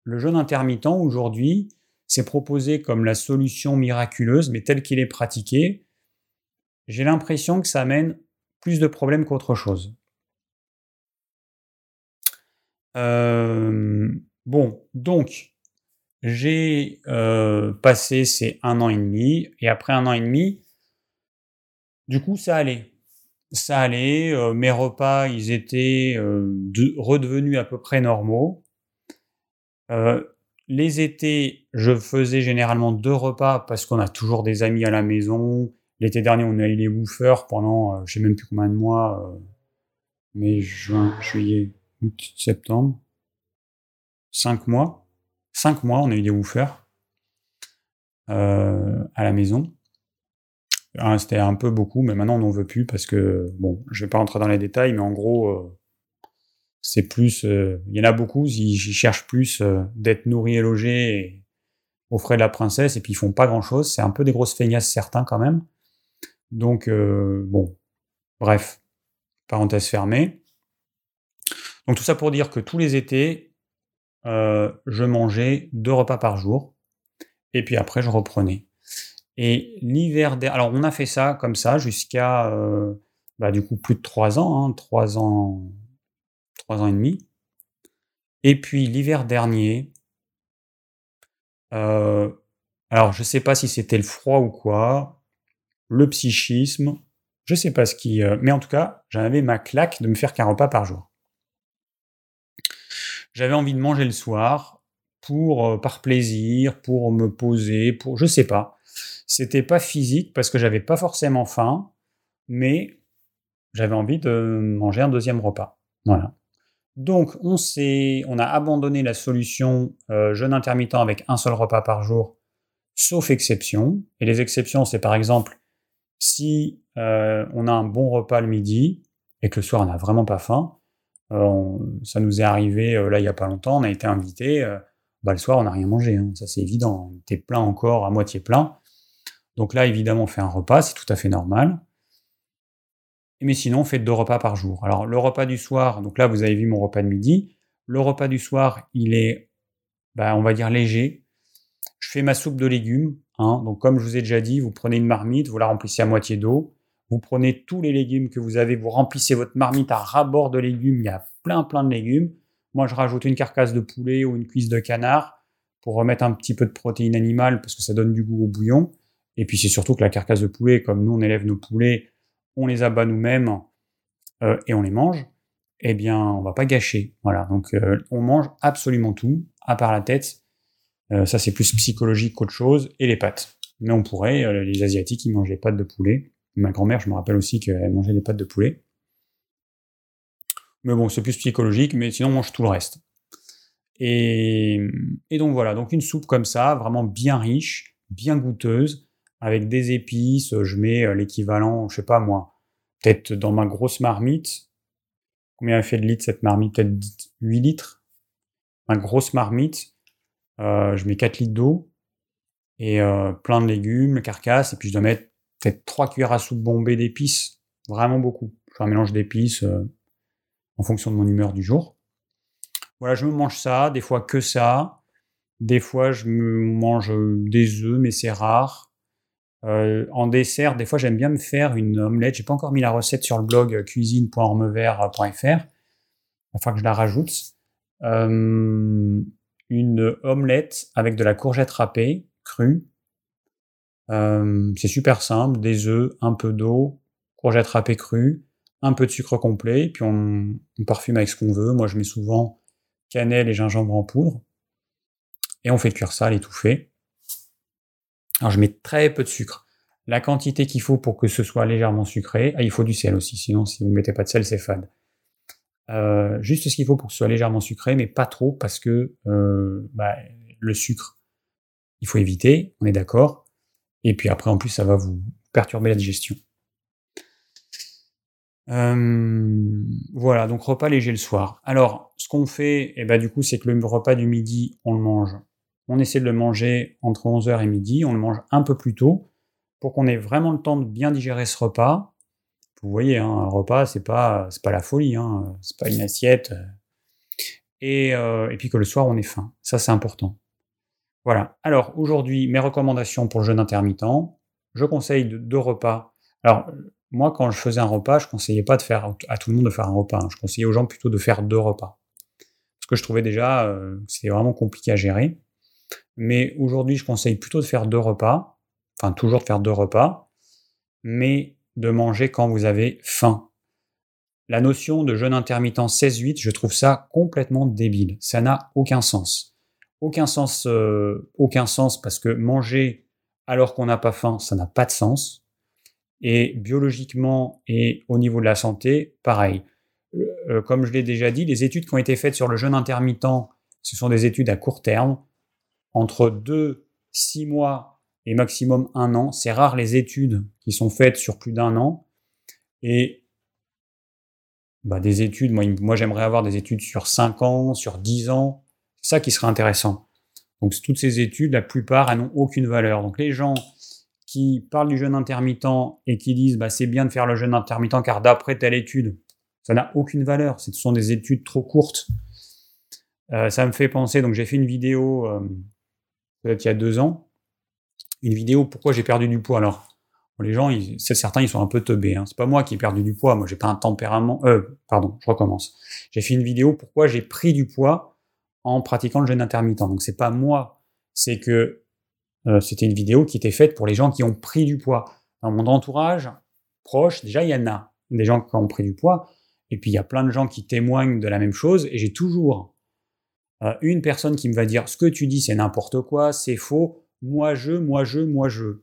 Le jeûne intermittent aujourd'hui, c'est proposé comme la solution miraculeuse, mais tel qu'il est pratiqué, j'ai l'impression que ça amène plus de problèmes qu'autre chose. Euh, bon, donc, j'ai euh, passé ces un an et demi, et après un an et demi, du coup, ça allait ça allait. Euh, mes repas, ils étaient euh, redevenus à peu près normaux. Les étés, je faisais généralement deux repas parce qu'on a toujours des amis à la maison. L'été dernier, on a eu les woofers pendant, je sais même plus combien de mois, mai, juin, juillet, août, septembre. Cinq mois. Cinq mois, on a eu des woofers à la maison. C'était un peu beaucoup, mais maintenant on n'en veut plus parce que, bon, je vais pas rentrer dans les détails, mais en gros, euh, c'est plus. Euh, il y en a beaucoup, ils, cherchent plus euh, d'être nourris et logés aux frais de la princesse, et puis ils font pas grand chose. C'est un peu des grosses feignasses certains quand même. Donc, bon, bref, parenthèse fermée. Donc tout ça pour dire que tous les étés, je mangeais deux repas par jour, et puis après je reprenais. Et l'hiver dernier, alors on a fait ça comme ça jusqu'à euh, bah, du coup plus de trois ans, hein, trois ans, trois ans et demi. Et puis l'hiver dernier, Euh, alors, je sais pas si c'était le froid ou quoi, le psychisme, je sais pas ce qui... Euh, mais en tout cas, j'avais ma claque de me faire qu'un repas par jour. J'avais envie de manger le soir pour euh, par plaisir, pour me poser, pour je sais pas. C'était pas physique parce que j'avais pas forcément faim, mais j'avais envie de manger un deuxième repas. Voilà. Donc on s'est, on a abandonné la solution euh, jeûne intermittent avec un seul repas par jour, sauf exception. Et les exceptions, c'est par exemple si euh, on a un bon repas le midi et que le soir on n'a vraiment pas faim. Euh, ça nous est arrivé là il y a pas longtemps, on a été invité. bah, le soir on n'a rien mangé, hein. ça c'est évident. On était plein encore, à moitié plein. Donc là évidemment on fait un repas, c'est tout à fait normal. Mais sinon, on fait deux repas par jour. Alors, le repas du soir, donc là, vous avez vu mon repas de midi. Le repas du soir, il est, bah, on va dire, léger. Je fais ma soupe de légumes. Hein. Donc, comme je vous ai déjà dit, vous prenez une marmite, vous la remplissez à moitié d'eau. Vous prenez tous les légumes que vous avez, vous remplissez votre marmite à ras-bord de légumes. Il y a plein, plein de légumes. Moi, je rajoute une carcasse de poulet ou une cuisse de canard pour remettre un petit peu de protéines animales parce que ça donne du goût au bouillon. Et puis, c'est surtout que la carcasse de poulet, comme nous, on élève nos poulets, on les abat nous-mêmes euh, et on les mange, eh bien, on va pas gâcher. Voilà, donc euh, on mange absolument tout, à part la tête. Euh, ça, c'est plus psychologique qu'autre chose, et les pâtes. Mais on pourrait, les Asiatiques, ils mangent les pâtes de poulet. Ma grand-mère, je me rappelle aussi qu'elle mangeait des pâtes de poulet. Mais bon, c'est plus psychologique, mais sinon, on mange tout le reste. Et, donc voilà, donc une soupe comme ça, vraiment bien riche, bien goûteuse, avec des épices, je mets euh, l'équivalent, je sais pas moi, peut-être dans ma grosse marmite. Combien elle fait de litres cette marmite? Peut-être 8 litres. Ma grosse marmite, euh, je mets 4 litres d'eau et euh, plein de légumes, carcasse, et puis je dois mettre peut-être 3 cuillères à soupe bombées d'épices. Vraiment beaucoup. Je fais un mélange d'épices en fonction de mon humeur du jour. Voilà, je me mange ça, des fois que ça. Des fois, je me mange des œufs, mais c'est rare. Euh, en dessert, des fois, j'aime bien me faire une omelette. J'ai pas encore mis la recette sur le blog cuisine.ormevert.fr. Enfin que je la rajoute. Euh, une omelette avec de la courgette râpée, crue. C'est super simple. Des œufs, un peu d'eau, courgette râpée crue, un peu de sucre complet, puis on, on parfume avec ce qu'on veut. Moi, je mets souvent cannelle et gingembre en poudre. Et on fait cuire ça à l'étouffée. Alors je mets très peu de sucre. La quantité qu'il faut pour que ce soit légèrement sucré, ah, il faut du sel aussi, sinon si vous ne mettez pas de sel, c'est fade. Euh, juste ce qu'il faut pour que ce soit légèrement sucré, mais pas trop parce que euh, bah, le sucre, il faut éviter, on est d'accord. Et puis après, en plus, ça va vous perturber la digestion. Euh, voilà, donc repas léger le soir. Alors, ce qu'on fait, eh ben, du coup, c'est que le repas du midi, on le mange on essaie de le manger entre 11h et midi, on le mange un peu plus tôt pour qu'on ait vraiment le temps de bien digérer ce repas. Vous voyez, hein, un repas, c'est pas, c'est pas la folie, hein, c'est pas une assiette. Et, euh, et, puis que le soir, on est faim. Ça, c'est important. Voilà. Alors, aujourd'hui, mes recommandations pour le jeûne intermittent. Je conseille deux repas. Alors, moi, quand je faisais un repas, je conseillais pas de faire à tout le monde de faire un repas. Hein. Je conseillais aux gens plutôt de faire deux repas. Parce que je trouvais déjà euh, c'était vraiment compliqué à gérer. Mais aujourd'hui, je conseille plutôt de faire deux repas, enfin toujours de faire deux repas, mais de manger quand vous avez faim. La notion de jeûne intermittent 16-8, je trouve ça complètement débile. Ça n'a aucun sens. Aucun sens, euh, aucun sens parce que manger alors qu'on n'a pas faim, ça n'a pas de sens. Et biologiquement et au niveau de la santé, pareil. Euh, euh, comme je l'ai déjà dit, les études qui ont été faites sur le jeûne intermittent, ce sont des études à court terme entre 2, 6 mois et maximum un an. C'est rare les études qui sont faites sur plus d'un an. Et bah, des études, moi, moi j'aimerais avoir des études sur 5 ans, sur 10 ans. C'est ça qui serait intéressant. Donc toutes ces études, la plupart, elles n'ont aucune valeur. Donc les gens qui parlent du jeûne intermittent et qui disent bah, c'est bien de faire le jeûne intermittent car d'après telle étude, ça n'a aucune valeur. Ce sont des études trop courtes. Euh, ça me fait penser, donc j'ai fait une vidéo euh, peut-être il y a deux ans, une vidéo pourquoi j'ai perdu du poids? Alors, les gens, c'est certains, ils sont un peu teubés. Hein. C'est pas moi qui ai perdu du poids. Moi, j'ai pas un tempérament. Euh, pardon, je recommence. J'ai fait une vidéo pourquoi j'ai pris du poids en pratiquant le jeûne intermittent. Donc, c'est pas moi, c'est que euh, c'était une vidéo qui était faite pour les gens qui ont pris du poids. Dans mon entourage proche, déjà, il y en a des gens qui ont pris du poids, et puis il y a plein de gens qui témoignent de la même chose, et j'ai toujours euh, une personne qui me va dire ce que tu dis c'est n'importe quoi, c'est faux, moi je, moi je, moi je.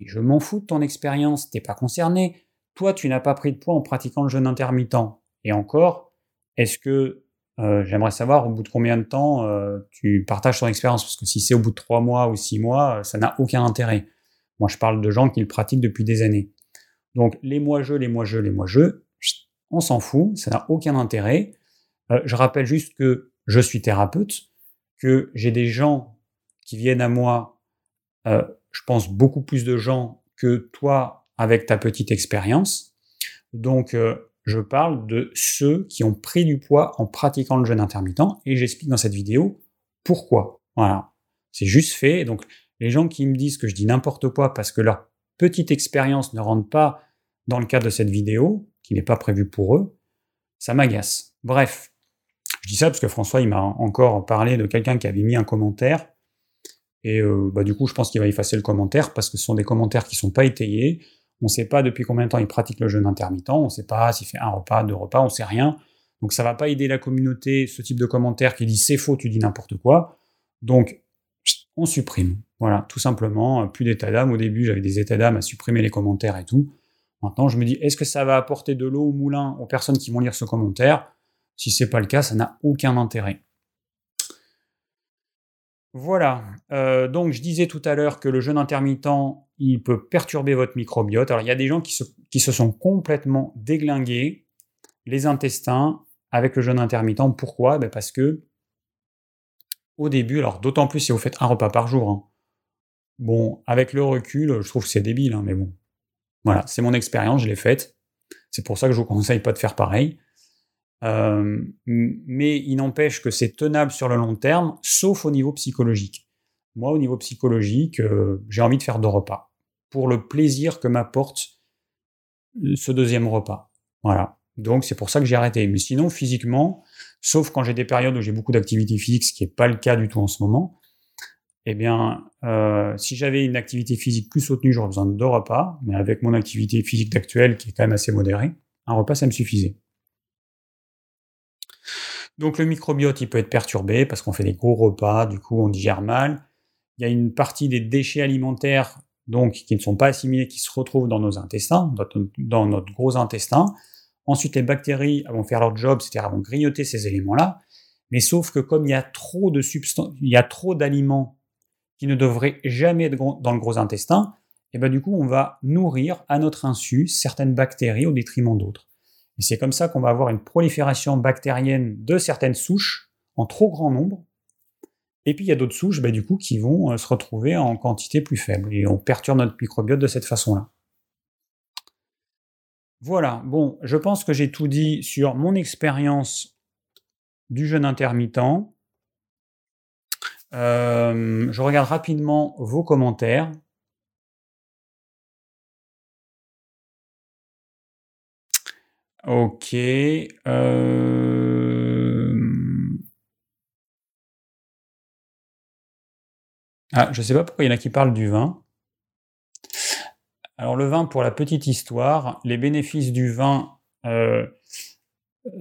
Et je m'en fous de ton expérience, t'es pas concerné. Toi, tu n'as pas pris de poids en pratiquant le jeûne intermittent. Et encore, est-ce que euh, j'aimerais savoir au bout de combien de temps euh, tu partages ton expérience? Parce que si c'est au bout de trois mois ou six mois, ça n'a aucun intérêt. Moi, je parle de gens qui le pratiquent depuis des années. Donc, les moi-je, les moi-je, les moi-je, on s'en fout, ça n'a aucun intérêt. je rappelle juste que je suis thérapeute, que j'ai des gens qui viennent à moi, euh, je pense beaucoup plus de gens que toi avec ta petite expérience. Donc, euh, je parle de ceux qui ont pris du poids en pratiquant le jeûne intermittent et j'explique dans cette vidéo pourquoi. Voilà. C'est juste fait. Donc, les gens qui me disent que je dis n'importe quoi parce que leur petite expérience ne rentre pas dans le cadre de cette vidéo, qui n'est pas prévue pour eux, ça m'agace. Bref, je dis ça parce que François, il m'a encore parlé de quelqu'un qui avait mis un commentaire. Et euh, bah, du coup, je pense qu'il va effacer le commentaire parce que ce sont des commentaires qui ne sont pas étayés. On ne sait pas depuis combien de temps il pratique le jeûne intermittent. On ne sait pas s'il fait un repas, deux repas, on ne sait rien. Donc ça ne va pas aider la communauté, ce type de commentaire qui dit c'est faux, tu dis n'importe quoi. Donc on supprime. Voilà, tout simplement, plus d'état d'âme. Au début, j'avais des états d'âme à supprimer les commentaires et tout. Maintenant, je me dis, est-ce que ça va apporter de l'eau au moulin aux personnes qui vont lire ce commentaire? Si ce n'est pas le cas, ça n'a aucun intérêt. Voilà, euh, donc je disais tout à l'heure que le jeûne intermittent, il peut perturber votre microbiote. Alors il y a des gens qui se, sont complètement déglingués les intestins avec le jeûne intermittent. Pourquoi? Ben Parce que au début, alors d'autant plus si vous faites un repas par jour, hein. bon, avec le recul, je trouve que c'est débile, hein, mais bon, voilà, c'est mon expérience, je l'ai faite. C'est pour ça que je vous conseille pas de faire pareil. Euh, mais il n'empêche que c'est tenable sur le long terme, sauf au niveau psychologique. Moi, au niveau psychologique, euh, j'ai envie de faire deux repas pour le plaisir que m'apporte euh, ce deuxième repas. Voilà. Donc c'est pour ça que j'ai arrêté. Mais sinon, physiquement, sauf quand j'ai des périodes où j'ai beaucoup d'activité physique, ce qui n'est pas le cas du tout en ce moment, eh bien, si j'avais une activité physique plus soutenue, j'aurais besoin de deux repas. Mais avec mon activité physique actuelle, qui est quand même assez modérée, un repas, ça me suffisait. Donc le microbiote, il peut être perturbé parce qu'on fait des gros repas, du coup on digère mal. Il y a une partie des déchets alimentaires donc qui ne sont pas assimilés qui se retrouvent dans nos intestins, dans notre gros intestin. Ensuite, les bactéries vont faire leur job, c'est-à-dire vont grignoter ces éléments-là. Mais sauf que comme il y a trop de substances, il y a trop d'aliments qui ne devraient jamais être dans le gros intestin, et ben du coup, on va nourrir à notre insu certaines bactéries au détriment d'autres. Et c'est comme ça qu'on va avoir une prolifération bactérienne de certaines souches en trop grand nombre. Et puis il y a d'autres souches, bah, du coup, qui vont euh, se retrouver en quantité plus faible. Et on perturbe notre microbiote de cette façon-là. Voilà, bon, je pense que j'ai tout dit sur mon expérience du jeûne intermittent. Euh, je regarde rapidement vos commentaires. Ok. Euh... Ah, je ne sais pas pourquoi il y en a qui parlent du vin. Alors le vin, pour la petite histoire, les bénéfices du vin, euh,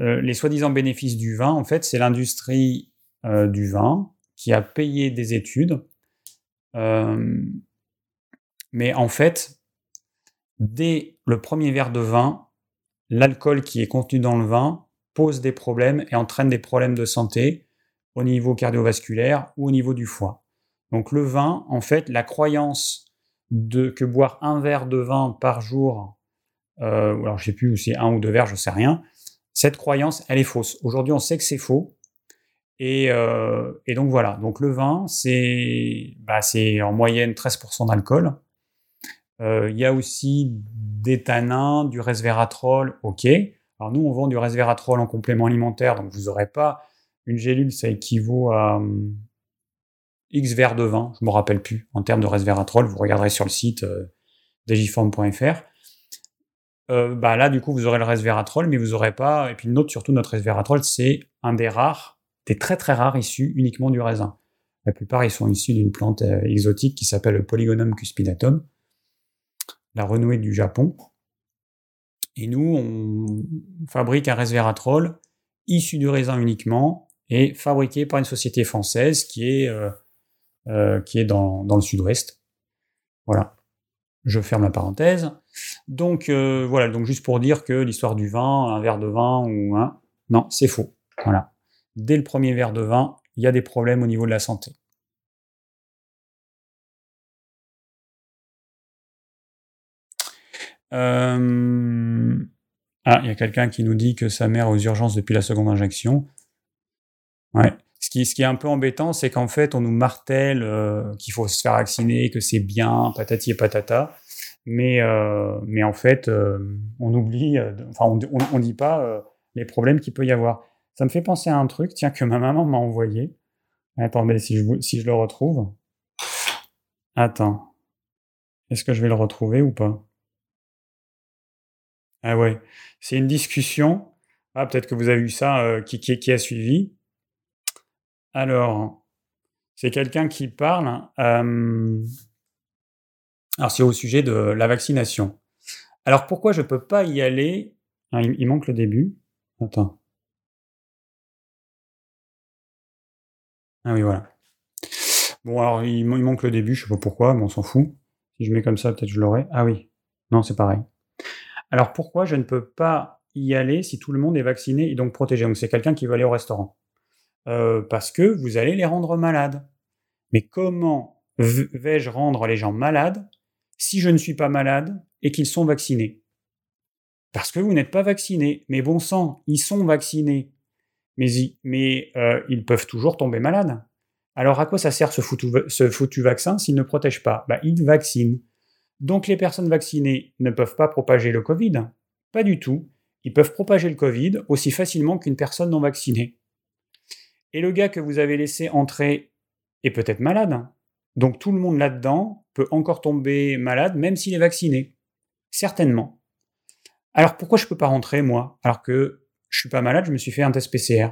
euh, les soi-disant bénéfices du vin, en fait, c'est l'industrie du vin qui a payé des études. mais en fait, dès le premier verre de vin, l'alcool qui est contenu dans le vin pose des problèmes et entraîne des problèmes de santé au niveau cardiovasculaire ou au niveau du foie. Donc le vin, en fait, la croyance de que boire un verre de vin par jour, euh, alors je sais plus où c'est un ou deux verres, je sais rien, cette croyance, elle est fausse. Aujourd'hui, on sait que c'est faux. Et, euh, donc voilà, donc le vin, c'est bah, en moyenne 13% d'alcool. Euh, il y a aussi des tanins, du resveratrol, ok. Alors nous, on vend du resveratrol en complément alimentaire, donc vous n'aurez pas une gélule, ça équivaut à hum, X verres de vin, je ne me rappelle plus, en termes de resveratrol, vous regarderez sur le site euh, digiform.fr. Euh, bah là, du coup, vous aurez le resveratrol, mais vous n'aurez pas. Et puis, note surtout, notre resveratrol, c'est un des rares, des très très rares issus uniquement du raisin. La plupart, ils sont issus d'une plante euh, exotique qui s'appelle le Polygonum cuspidatum, la renouée du Japon. Et nous, on fabrique un resveratrol issu du raisin uniquement et fabriqué par une société française qui est, euh, euh, qui est dans, dans le sud-ouest. Voilà. Je ferme la parenthèse. Donc voilà, donc juste pour dire que l'histoire du vin, un verre de vin ou un... Non, c'est faux. Voilà. Dès le premier verre de vin, il y a des problèmes au niveau de la santé. Euh, ah, il y a quelqu'un qui nous dit que sa mère aux urgences depuis la seconde injection. Ouais. Ce qui, ce qui est un peu embêtant, c'est qu'en fait, on nous martèle euh, qu'il faut se faire vacciner, que c'est bien, patati et patata. Mais, euh, mais en fait, on oublie, enfin, on ne dit pas les problèmes qu'il peut y avoir. Ça me fait penser à un truc, tiens, que ma maman m'a envoyé. Attendez, si je, si je le retrouve. Attends. Est-ce que je vais le retrouver ou pas? Ah ouais. C'est une discussion. Ah, peut-être que vous avez vu ça, euh, qui, a suivi. Alors, c'est quelqu'un qui parle. Euh, alors, c'est au sujet de la vaccination. Alors, pourquoi je ne peux pas y aller? Ah, il manque le début. Attends. Ah oui, voilà. Bon, alors il, manque le début, je sais pas pourquoi, mais on s'en fout. Si je mets comme ça, peut-être je l'aurai. Ah oui, non, c'est pareil. Alors pourquoi je ne peux pas y aller si tout le monde est vacciné et donc protégé? Donc c'est quelqu'un qui veut aller au restaurant. Euh, parce que vous allez les rendre malades. Mais comment vais-je rendre les gens malades si je ne suis pas malade et qu'ils sont vaccinés? Parce que vous n'êtes pas vacciné. Mais bon sang, ils sont vaccinés mais, euh, ils peuvent toujours tomber malades. Alors à quoi ça sert ce foutu, vaccin s'il ne protège pas? Bah, Il vaccine. Donc les personnes vaccinées ne peuvent pas propager le Covid Pas du tout. Ils peuvent propager le Covid aussi facilement qu'une personne non vaccinée. Et le gars que vous avez laissé entrer est peut-être malade. Donc tout le monde là-dedans peut encore tomber malade même s'il est vacciné. Certainement. Alors pourquoi je ne peux pas rentrer moi alors que je suis pas malade, je me suis fait un test PCR.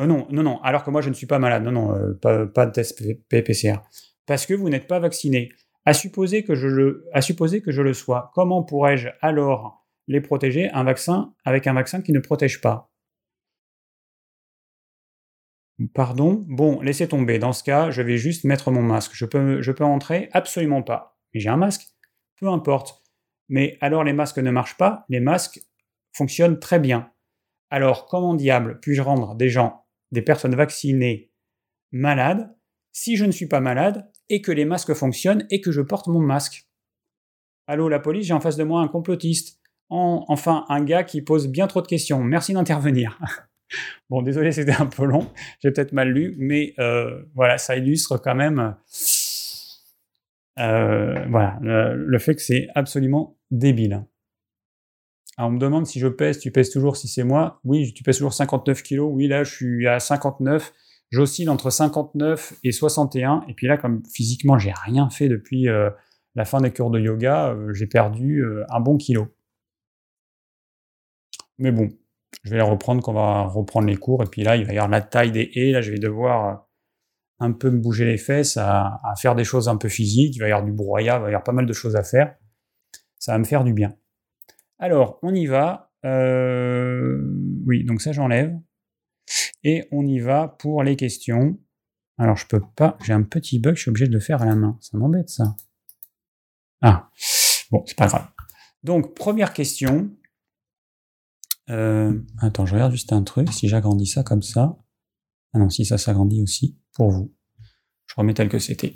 Euh, non, non, non, alors que moi je ne suis pas malade, non, non, euh, pas, de test PCR. Parce que vous n'êtes pas vacciné. À supposer, que je le, sois, comment pourrais-je alors les protéger un vaccin avec un vaccin qui ne protège pas? Pardon? Bon, laissez tomber. Dans ce cas, je vais juste mettre mon masque. Je peux, je peux entrer? Absolument pas. J'ai un masque Peu importe. Mais alors les masques ne marchent pas? Les masques fonctionne très bien. Alors, comment diable puis-je rendre des gens, des personnes vaccinées, malades, si je ne suis pas malade et que les masques fonctionnent et que je porte mon masque Allô, la police, j'ai en face de moi un complotiste. enfin, un gars qui pose bien trop de questions. Merci d'intervenir. bon, désolé, c'était un peu long. J'ai peut-être mal lu, mais euh, voilà, ça illustre quand même euh, voilà, le fait que c'est absolument débile on me demande si je pèse, tu pèses toujours si c'est moi Oui, tu pèses toujours 59 kilos. Oui, là, je suis à 59. J'oscille entre 59 et 61. Et puis là, comme physiquement, j'ai rien fait depuis euh, la fin des cours de yoga, euh, j'ai perdu euh, un bon kilo. Mais bon, je vais reprendre quand on va reprendre les cours. Et puis là, il va y avoir la taille des haies. Là, je vais devoir un peu me bouger les fesses, à, à faire des choses un peu physiques. Il va y avoir du broyat, il va y avoir pas mal de choses à faire. Ça va me faire du bien. Alors, on y va. Oui, donc ça j'enlève. Et on y va pour les questions. Alors, je peux pas. J'ai un petit bug, je suis obligé de le faire à la main. Ça m'embête ça. Ah, bon, c'est pas grave. Donc, première question. Euh, attends, je regarde juste un truc. Si j'agrandis ça comme ça. Ah non, si ça s'agrandit aussi pour vous. Je remets tel que c'était.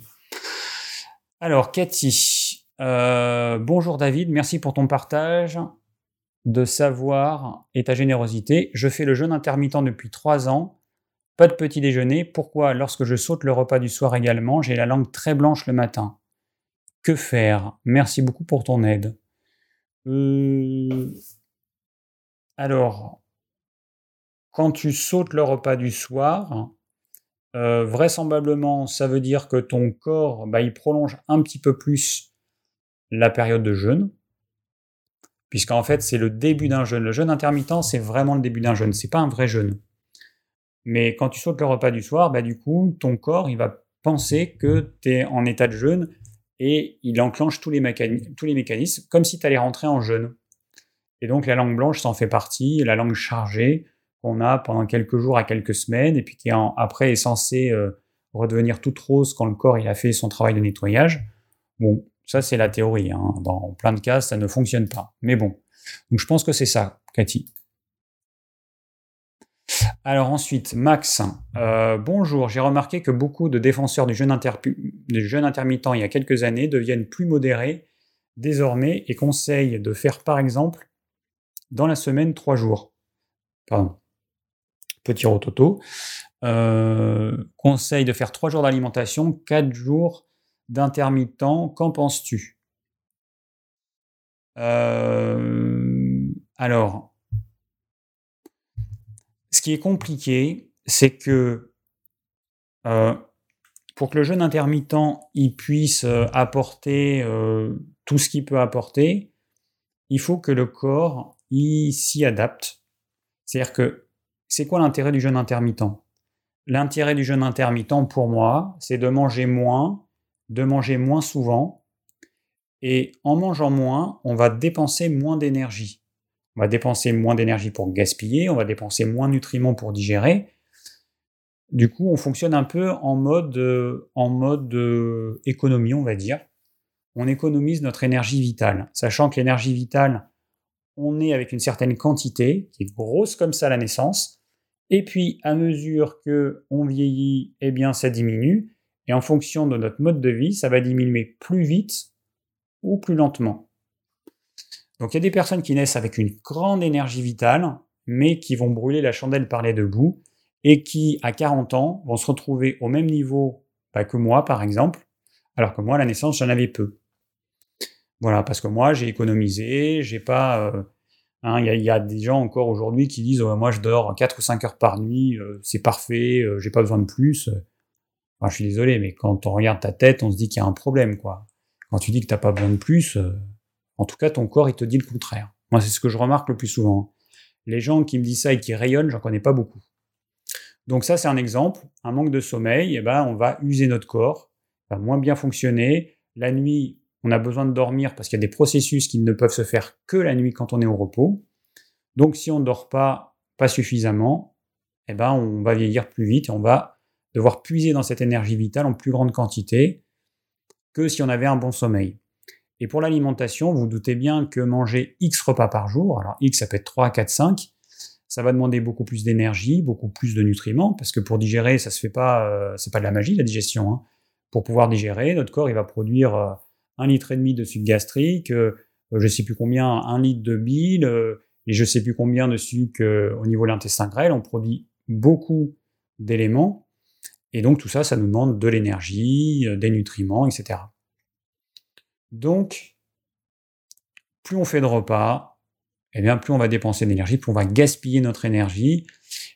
Alors, Cathy. Euh, bonjour David, merci pour ton partage de savoir et ta générosité. Je fais le jeûne intermittent depuis trois ans. Pas de petit déjeuner. Pourquoi? Lorsque je saute le repas du soir également, j'ai la langue très blanche le matin. Que faire? Merci beaucoup pour ton aide. Euh, alors, quand tu sautes le repas du soir, euh, vraisemblablement, ça veut dire que ton corps, bah, il prolonge un petit peu plus la période de jeûne, puisqu'en fait c'est le début d'un jeûne. Le jeûne intermittent, c'est vraiment le début d'un jeûne, c'est pas un vrai jeûne. Mais quand tu sautes le repas du soir, bah, du coup, ton corps, il va penser que tu es en état de jeûne et il enclenche tous les, tous les mécanismes comme si tu allais rentrer en jeûne. Et donc la langue blanche, ça en fait partie, la langue chargée qu'on a pendant quelques jours à quelques semaines, et puis qui après est censée euh, redevenir toute rose quand le corps a fait son travail de nettoyage. Bon, ça c'est la théorie. Hein. Dans plein de cas, ça ne fonctionne pas. Mais bon, je pense que c'est ça, Cathy. Alors ensuite, Max, euh, bonjour, j'ai remarqué que beaucoup de défenseurs du jeûne, intermittent il y a quelques années deviennent plus modérés désormais et conseillent de faire par exemple dans la semaine trois jours. Pardon. Petit rototo. Euh, de faire trois jours d'alimentation, quatre jours d'intermittent. Qu'en penses-tu? Euh, Alors, ce qui est compliqué, c'est que euh, pour que le jeûne intermittent il puisse apporter tout ce qu'il peut apporter, il faut que le corps s'y adapte. C'est-à-dire que c'est quoi l'intérêt du jeûne intermittent? L'intérêt du jeûne intermittent pour moi, c'est de manger moins, de manger moins souvent. Et en mangeant moins, on va dépenser moins d'énergie. On va dépenser moins d'énergie pour gaspiller, on va dépenser moins de nutriments pour digérer. Du coup, on fonctionne un peu en mode, en mode euh, économie, on va dire. On économise notre énergie vitale, sachant que l'énergie vitale, on est avec une certaine quantité qui est grosse comme ça à la naissance, et puis à mesure que on vieillit, eh bien ça diminue, et en fonction de notre mode de vie, ça va diminuer plus vite ou plus lentement. Donc il y a des personnes qui naissent avec une grande énergie vitale, mais qui vont brûler la chandelle par les deux bouts, et qui à 40 ans vont se retrouver au même niveau bah, que moi par exemple, alors que moi à la naissance j'en avais peu. Voilà, parce que moi, j'ai économisé, j'ai pas. Euh, hein, il y, a des gens encore aujourd'hui qui disent Moi, je dors 4 ou 5 heures par nuit, euh, c'est parfait, euh, j'ai pas besoin de plus. Je suis désolé, mais quand on regarde ta tête, on se dit qu'il y a un problème, quoi. Quand tu dis que t'as pas besoin de plus, en tout cas, ton corps, il te dit le contraire. Moi, c'est ce que je remarque le plus souvent. Les gens qui me disent ça et qui rayonnent, j'en connais pas beaucoup. Donc ça, c'est un exemple. Un manque de sommeil, eh ben, on va user notre corps, va moins bien fonctionner. La nuit, on a besoin de dormir parce qu'il y a des processus qui ne peuvent se faire que la nuit quand on est au repos. Donc si on ne dort pas, pas suffisamment, eh ben on va vieillir plus vite et on va devoir puiser dans cette énergie vitale en plus grande quantité que si on avait un bon sommeil. Et pour l'alimentation, vous, doutez bien que manger X repas par jour, alors X ça peut être 3, 4, 5, ça va demander beaucoup plus d'énergie, beaucoup plus de nutriments, parce que pour digérer, ça se fait pas, euh, c'est pas de la magie la digestion. Hein. Pour pouvoir digérer, notre corps il va produire euh, un litre et demi de sucre gastrique, euh, je sais plus combien, un litre de bile, euh, et je sais plus combien de sucre euh, au niveau de l'intestin grêle. On produit beaucoup d'éléments, et donc tout ça, ça nous demande de l'énergie, des nutriments, etc. Donc, plus on fait de repas, eh bien, plus on va dépenser d'énergie, plus on va gaspiller notre énergie.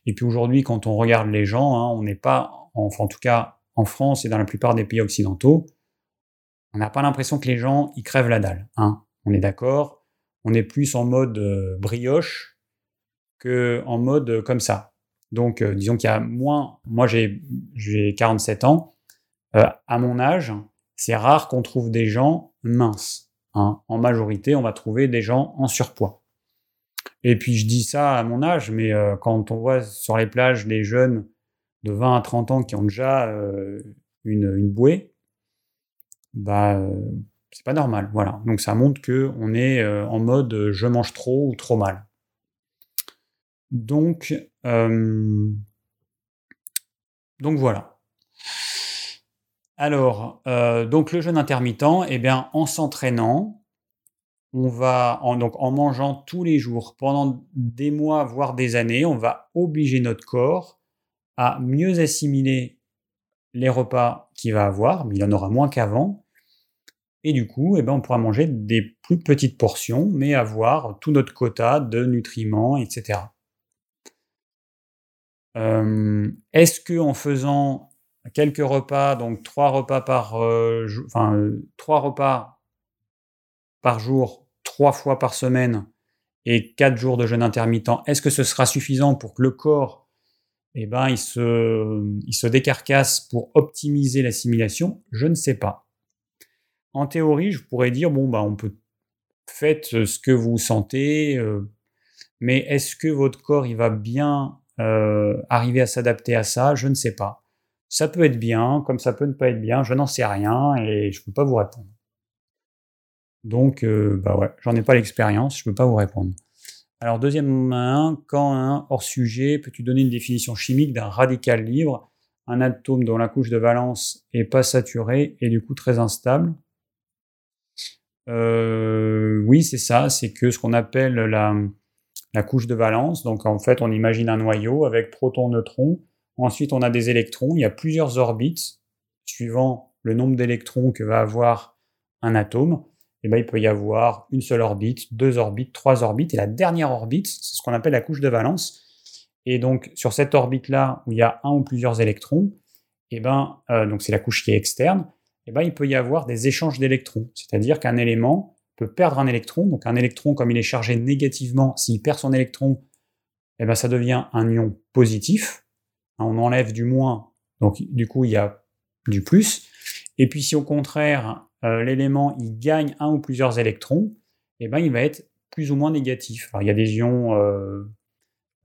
Et puis aujourd'hui, quand on regarde les gens, hein, on n'est pas, enfin en tout cas en France et dans la plupart des pays occidentaux, on n'a pas l'impression que les gens ils crèvent la dalle. Hein. On est d'accord. On est plus en mode euh, brioche que en mode euh, comme ça. Donc, euh, disons qu'il y a moins. Moi, j'ai 47 ans. à mon âge, c'est rare qu'on trouve des gens minces. Hein. En majorité, on va trouver des gens en surpoids. Et puis, je dis ça à mon âge, mais quand on voit sur les plages les jeunes de 20 à 30 ans qui ont déjà une, une bouée, bah c'est pas normal. Voilà. Donc ça montre que on est en mode je mange trop ou trop mal. Donc donc voilà. Alors donc le jeûne intermittent, eh bien en s'entraînant, on va en, donc en mangeant tous les jours pendant des mois voire des années, on va obliger notre corps à mieux assimiler les repas qu'il va avoir, mais il en aura moins qu'avant. Et du coup, eh ben, on pourra manger des plus petites portions, mais avoir tout notre quota de nutriments, etc. Euh, est-ce que en faisant quelques repas, donc trois repas par, euh, enfin euh, trois repas par jour, trois fois par semaine, et quatre jours de jeûne intermittent, est-ce que ce sera suffisant pour que le corps eh ben, il se, il se décarcasse pour optimiser l'assimilation? Je ne sais pas. En théorie, je pourrais dire, bon, bah, on peut, faites ce que vous sentez, mais est-ce que votre corps, il va bien euh, arriver à s'adapter à ça Je ne sais pas. Ça peut être bien, comme ça peut ne pas être bien, je n'en sais rien et je ne peux pas vous répondre. Donc, euh, bah j'en ai pas l'expérience, je ne peux pas vous répondre. Alors, deuxième quand un hors sujet, peux-tu donner une définition chimique d'un radical libre, un atome dont la couche de valence est pas saturée et du coup très instable? Euh, Oui, c'est ça, c'est que ce qu'on appelle la, la couche de valence, donc en fait on imagine un noyau avec protons, neutrons, ensuite on a des électrons, il y a plusieurs orbites, suivant le nombre d'électrons que va avoir un atome, eh ben, il peut y avoir une seule orbite, deux orbites, trois orbites, et la dernière orbite, c'est ce qu'on appelle la couche de valence. Et donc, sur cette orbite-là, où il y a un ou plusieurs électrons, eh ben, euh, donc c'est la couche qui est externe, eh ben, il peut y avoir des échanges d'électrons. C'est-à-dire qu'un élément peut perdre un électron. Donc, un électron, comme il est chargé négativement, s'il perd son électron, eh ben, ça devient un ion positif. On enlève du moins, donc du coup, il y a du plus. Et puis, si au contraire, euh, l'élément il gagne un ou plusieurs électrons, eh ben, il va être plus ou moins négatif. Alors, il y a des ions euh,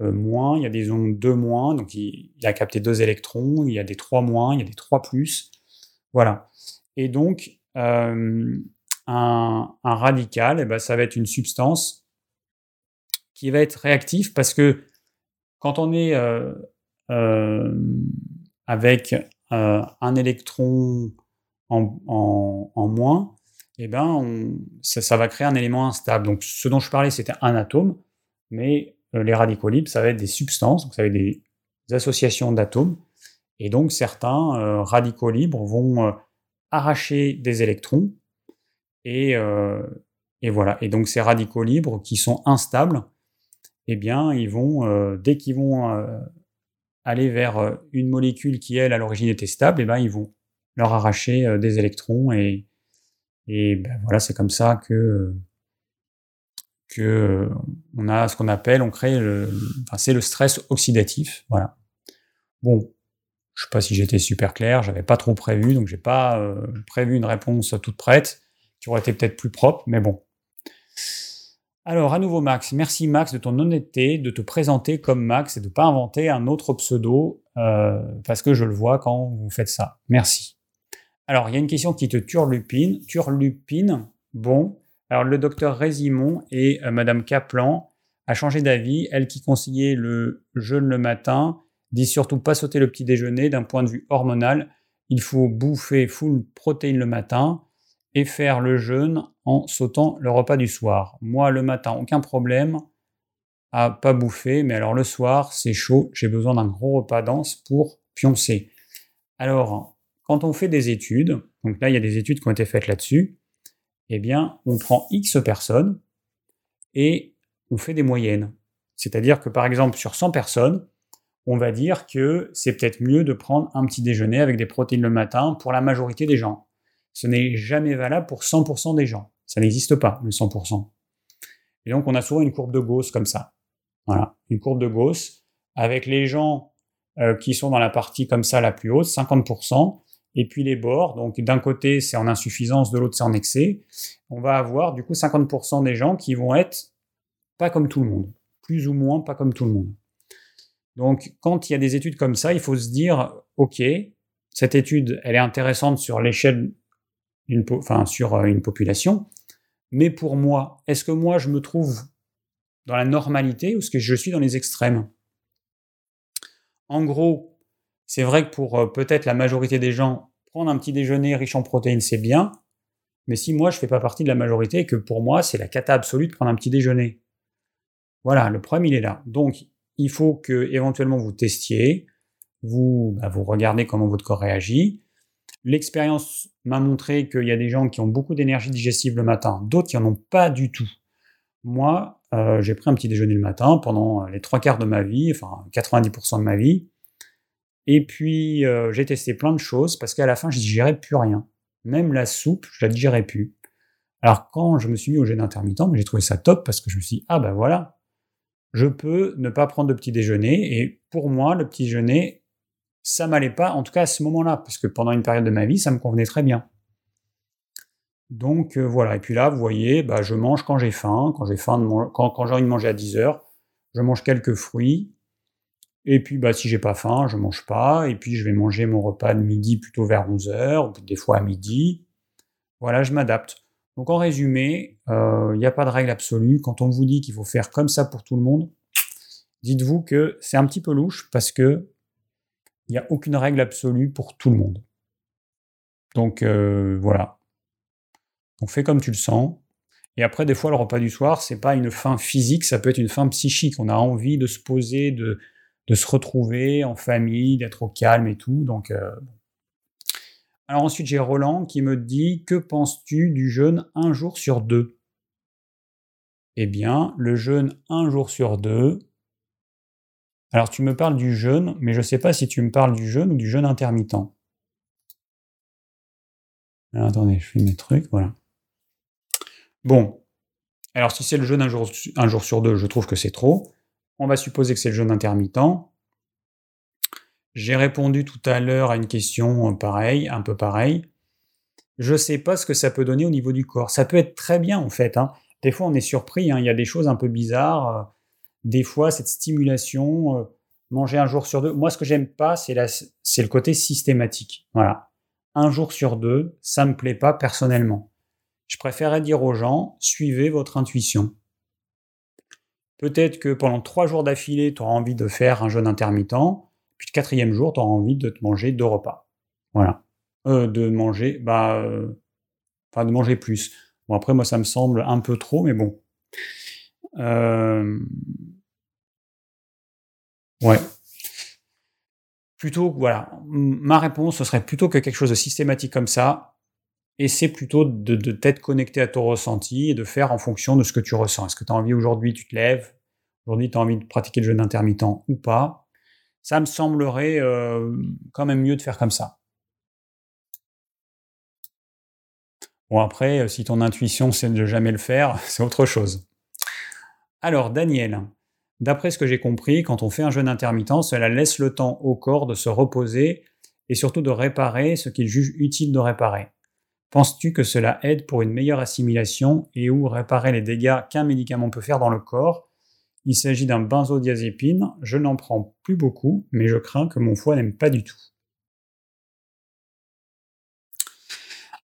euh, moins, il y a des ions 2 moins, donc il, a capté deux électrons, il y a des 3 moins, il y a des 3 plus. Voilà. Et donc, un, radical, eh ben, ça va être une substance qui va être réactive parce que quand on est avec un électron en, moins, eh ben, ça, va créer un élément instable. Donc, ce dont je parlais, c'était un atome, mais euh, les radicaux libres, ça va être des substances, donc ça va être des, associations d'atomes. Et donc, certains euh, radicaux libres vont euh, arracher des électrons. Et, et, voilà. Et donc, ces radicaux libres qui sont instables, eh bien, ils vont, dès qu'ils vont aller vers une molécule qui, elle, à l'origine était stable, eh ben, ils vont leur arracher euh, des électrons et, ben voilà, c'est comme ça que euh, a ce qu'on appelle, on crée le, enfin, c'est le stress oxydatif, voilà. Bon, je sais pas si j'étais super clair, j'avais pas trop prévu, donc j'ai pas euh, prévu une réponse toute prête, aurait été peut-être plus propre, mais bon. Alors, à nouveau Max, merci Max de ton honnêteté, de te présenter comme Max et de pas inventer un autre pseudo, parce que je le vois quand vous faites ça. Merci. Alors, il y a une question qui te turlupine. Turlupine, bon. Alors, le docteur Résimon et euh, Madame Kaplan a changé d'avis. Elle qui conseillait le jeûne le matin dit surtout pas sauter le petit déjeuner d'un point de vue hormonal. Il faut bouffer full protéines le matin et faire le jeûne en sautant le repas du soir. Moi, le matin, aucun problème à pas bouffer, mais alors le soir, c'est chaud, j'ai besoin d'un gros repas dense pour pioncer. Alors, quand on fait des études, donc là il y a des études qui ont été faites là-dessus, eh bien on prend X personnes et on fait des moyennes. C'est-à-dire que par exemple sur 100 personnes, on va dire que c'est peut-être mieux de prendre un petit déjeuner avec des protéines le matin pour la majorité des gens. Ce n'est jamais valable pour 100% des gens. Ça n'existe pas, le 100%. Et donc on a souvent une courbe de Gauss comme ça. Voilà, une courbe de Gauss avec les gens euh, qui sont dans la partie comme ça la plus haute, 50%, et puis les bords. Donc d'un côté c'est en insuffisance, de l'autre c'est en excès. On va avoir du coup 50% des gens qui vont être pas comme tout le monde, plus ou moins pas comme tout le monde. Donc quand il y a des études comme ça, il faut se dire ok, cette étude elle est intéressante sur l'échelle sur euh, une population, mais pour moi, est-ce que moi je me trouve dans la normalité ou est-ce que je suis dans les extrêmes? En gros, c'est vrai que pour euh, peut-être la majorité des gens, prendre un petit déjeuner riche en protéines, c'est bien. Mais si moi, je ne fais pas partie de la majorité et que pour moi, c'est la cata absolue de prendre un petit déjeuner. Voilà, le problème, il est là. Donc, il faut que éventuellement vous testiez, vous, bah, vous regardez comment votre corps réagit. L'expérience m'a montré qu'il y a des gens qui ont beaucoup d'énergie digestive le matin, d'autres qui n'en ont pas du tout. Moi, euh, j'ai pris un petit déjeuner le matin pendant les trois quarts de ma vie, enfin 90% de ma vie. Et puis, euh, j'ai testé plein de choses parce qu'à la fin, je digérais plus rien. Même la soupe, je la digérais plus. Alors, quand je me suis mis au jeûne intermittent, j'ai trouvé ça top parce que je me suis dit, ah ben voilà, je peux ne pas prendre de petit déjeuner. Et pour moi, le petit déjeuner, ça m'allait pas, en tout cas à ce moment-là, parce que pendant une période de ma vie, ça me convenait très bien. Donc euh, voilà, et puis là, vous voyez, bah, je mange quand j'ai faim, quand j'ai faim de quand, j'ai envie de manger à 10 heures, je mange quelques fruits, et puis bah, si j'ai pas faim, je mange pas, et puis je vais manger mon repas de midi plutôt vers 11 heures, ou des fois à midi. Voilà, je m'adapte. Donc en résumé, il euh, n'y a pas de règle absolue. Quand on vous dit qu'il faut faire comme ça pour tout le monde, dites-vous que c'est un petit peu louche parce que il n'y a aucune règle absolue pour tout le monde. Donc euh, voilà. On fait comme tu le sens. Et après, des fois, le repas du soir, c'est pas une fin physique, ça peut être une fin psychique. On a envie de se poser, de, de se retrouver en famille, d'être au calme et tout. Donc, euh, alors ensuite, j'ai Roland qui me dit Que penses-tu du jeûne un jour sur deux? Eh bien, le jeûne un jour sur deux. Alors, tu me parles du jeûne, mais je ne sais pas si tu me parles du jeûne ou du jeûne intermittent. Attendez, je fais mes trucs, voilà. Bon, alors si c'est le jeûne un jour, sur deux, je trouve que c'est trop. On va supposer que c'est le jeûne intermittent. J'ai répondu tout à l'heure à une question euh, pareille, un peu pareille. Je ne sais pas ce que ça peut donner au niveau du corps. Ça peut être très bien en fait. Hein. Des fois on est surpris, hein. il y a des choses un peu bizarres. Des fois cette stimulation, euh, manger un jour sur deux. Moi ce que j'aime pas, c'est, le côté systématique. Voilà. Un jour sur deux, ça me plaît pas personnellement. Je préférerais dire aux gens, suivez votre intuition. Peut-être que pendant trois jours d'affilée, tu auras envie de faire un jeûne intermittent puis le quatrième jour, tu auras envie de te manger deux repas. Voilà. Euh, de manger, bah, euh, enfin de manger plus. Bon, après, moi, ça me semble un peu trop, mais bon. Euh, ouais. Plutôt, voilà. Ma réponse, ce serait plutôt que quelque chose de systématique comme ça. C'est plutôt de, de t'être connecté à ton ressenti et de faire en fonction de ce que tu ressens. Est-ce que tu as envie aujourd'hui, tu te lèves, aujourd'hui tu as envie de pratiquer le jeûne intermittent ou pas? Ça me semblerait euh, quand même mieux de faire comme ça. Bon, après, euh, si ton intuition c'est de jamais le faire, c'est autre chose. Alors, Daniel, d'après ce que j'ai compris, quand on fait un jeûne intermittent, cela laisse le temps au corps de se reposer et surtout de réparer ce qu'il juge utile de réparer. Penses-tu que cela aide pour une meilleure assimilation et ou réparer les dégâts qu'un médicament peut faire dans le corps? Il s'agit d'un benzodiazépine. Je n'en prends plus beaucoup, mais je crains que mon foie n'aime pas du tout.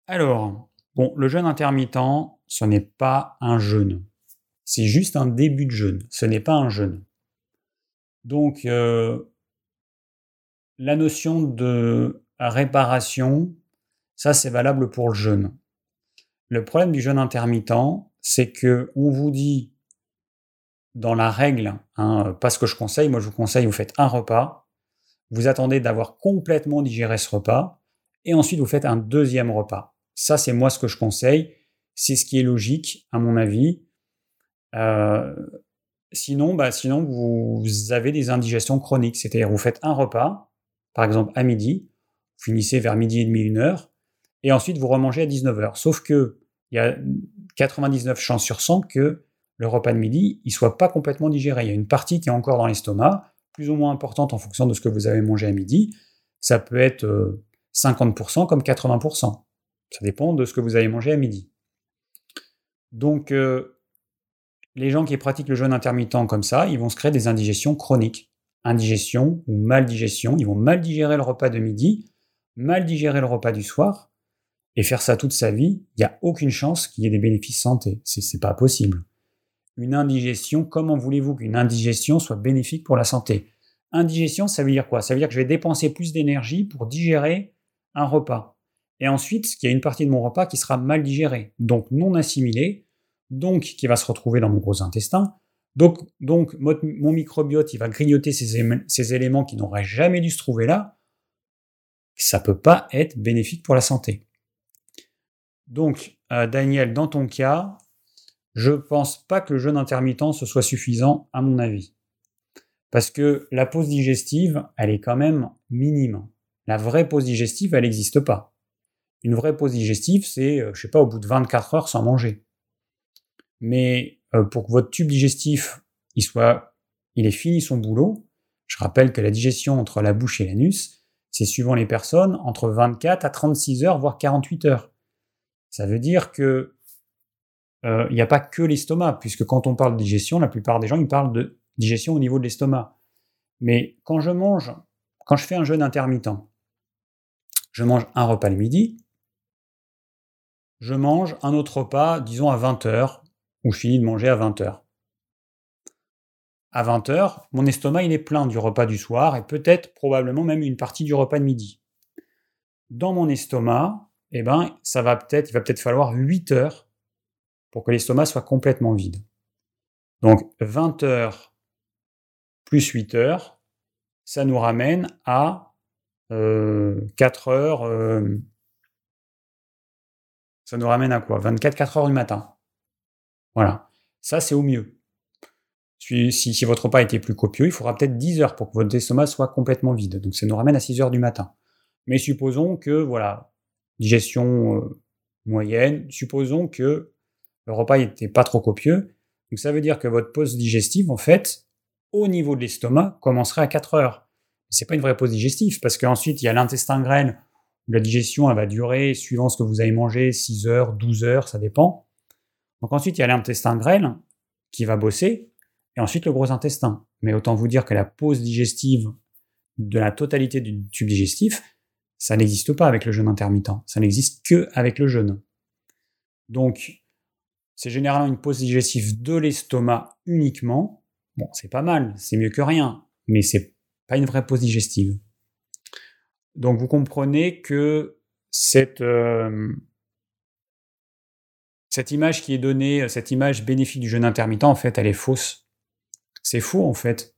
Alors, bon, le jeûne intermittent, ce n'est pas un jeûne. C'est juste un début de jeûne. Ce n'est pas un jeûne. Donc, euh, la notion de réparation, ça c'est valable pour le jeûne. Le problème du jeûne intermittent, c'est que on vous dit dans la règle, hein, pas ce que je conseille, moi je vous conseille, vous faites un repas, vous attendez d'avoir complètement digéré ce repas, et ensuite vous faites un deuxième repas. Ça, c'est moi ce que je conseille, c'est ce qui est logique, à mon avis. Euh, sinon, bah, sinon, vous avez des indigestions chroniques, c'est-à-dire vous faites un repas, par exemple à midi, vous finissez vers midi et demi, une heure, et ensuite vous remangez à 19h. Sauf que il y a 99 chances sur 100 que le repas de midi, il soit pas complètement digéré. Il y a une partie qui est encore dans l'estomac, plus ou moins importante en fonction de ce que vous avez mangé à midi. Ça peut être 50% euh, comme 80%. Ça dépend de ce que vous avez mangé à midi. Donc, euh, les gens qui pratiquent le jeûne intermittent comme ça, ils vont se créer des indigestions chroniques. Indigestion ou mal digestion. Ils vont mal digérer le repas de midi, mal digérer le repas du soir, et faire ça toute sa vie, il n'y a aucune chance qu'il y ait des bénéfices santé. C'est pas possible une indigestion, comment voulez-vous qu'une indigestion soit bénéfique pour la santé? Indigestion, ça veut dire quoi? Ça veut dire que je vais dépenser plus d'énergie pour digérer un repas. Et ensuite, il y a une partie de mon repas qui sera mal digérée, donc non assimilée, donc qui va se retrouver dans mon gros intestin. Donc, donc mon microbiote, il va grignoter ces, éléments qui n'auraient jamais dû se trouver là. Ça peut pas être bénéfique pour la santé. Donc, euh, Daniel, dans ton cas, je pense pas que le jeûne intermittent ce soit suffisant, à mon avis. Parce que la pause digestive, elle est quand même minime. La vraie pause digestive, elle n'existe pas. Une vraie pause digestive, c'est, euh, je sais pas, au bout de 24 heures sans manger. Mais euh, pour que votre tube digestif il soit il est fini son boulot. Je rappelle que la digestion entre la bouche et l'anus, c'est suivant les personnes entre 24 à 36 heures, voire 48 heures. Ça veut dire que euh, il n'y a pas que l'estomac, puisque quand on parle de digestion, la plupart des gens ils parlent de digestion au niveau de l'estomac. Mais quand je mange, quand je fais un jeûne intermittent, je mange un repas le midi, je mange un autre repas, disons à 20h, ou je finis de manger à 20h. À 20h, mon estomac il est plein du repas du soir et peut-être probablement même une partie du repas de midi. Dans mon estomac, eh ben, ça va peut-être, il va peut-être falloir 8 heures pour que l'estomac soit complètement vide. Donc 20 heures plus 8 heures, ça nous ramène à 4 euh, heures. Euh, ça nous ramène à quoi? 24, 4 heures du matin. Voilà. Ça, c'est au mieux. Si, votre repas était plus copieux, il faudra peut-être 10 heures pour que votre estomac soit complètement vide. Donc ça nous ramène à 6 heures du matin. Mais supposons que, voilà, digestion euh, moyenne, supposons que le repas n'était pas trop copieux. Donc ça veut dire que votre pause digestive, en fait, au niveau de l'estomac, commencerait à 4 heures. C'est pas une vraie pause digestive, parce qu'ensuite, il y a l'intestin grêle, la digestion, elle va durer, suivant ce que vous avez mangé, 6 heures, 12 heures, ça dépend. Donc ensuite, il y a l'intestin grêle, qui va bosser, et ensuite le gros intestin. Mais autant vous dire que la pause digestive de la totalité du tube digestif, ça n'existe pas avec le jeûne intermittent. Ça n'existe que avec le jeûne. Donc, c'est généralement une pause digestive de l'estomac uniquement. Bon, c'est pas mal, c'est mieux que rien, mais c'est pas une vraie pause digestive. Donc, vous comprenez que cette, euh, cette image qui est donnée, cette image bénéfique du jeûne intermittent, en fait, elle est fausse. C'est faux, en fait.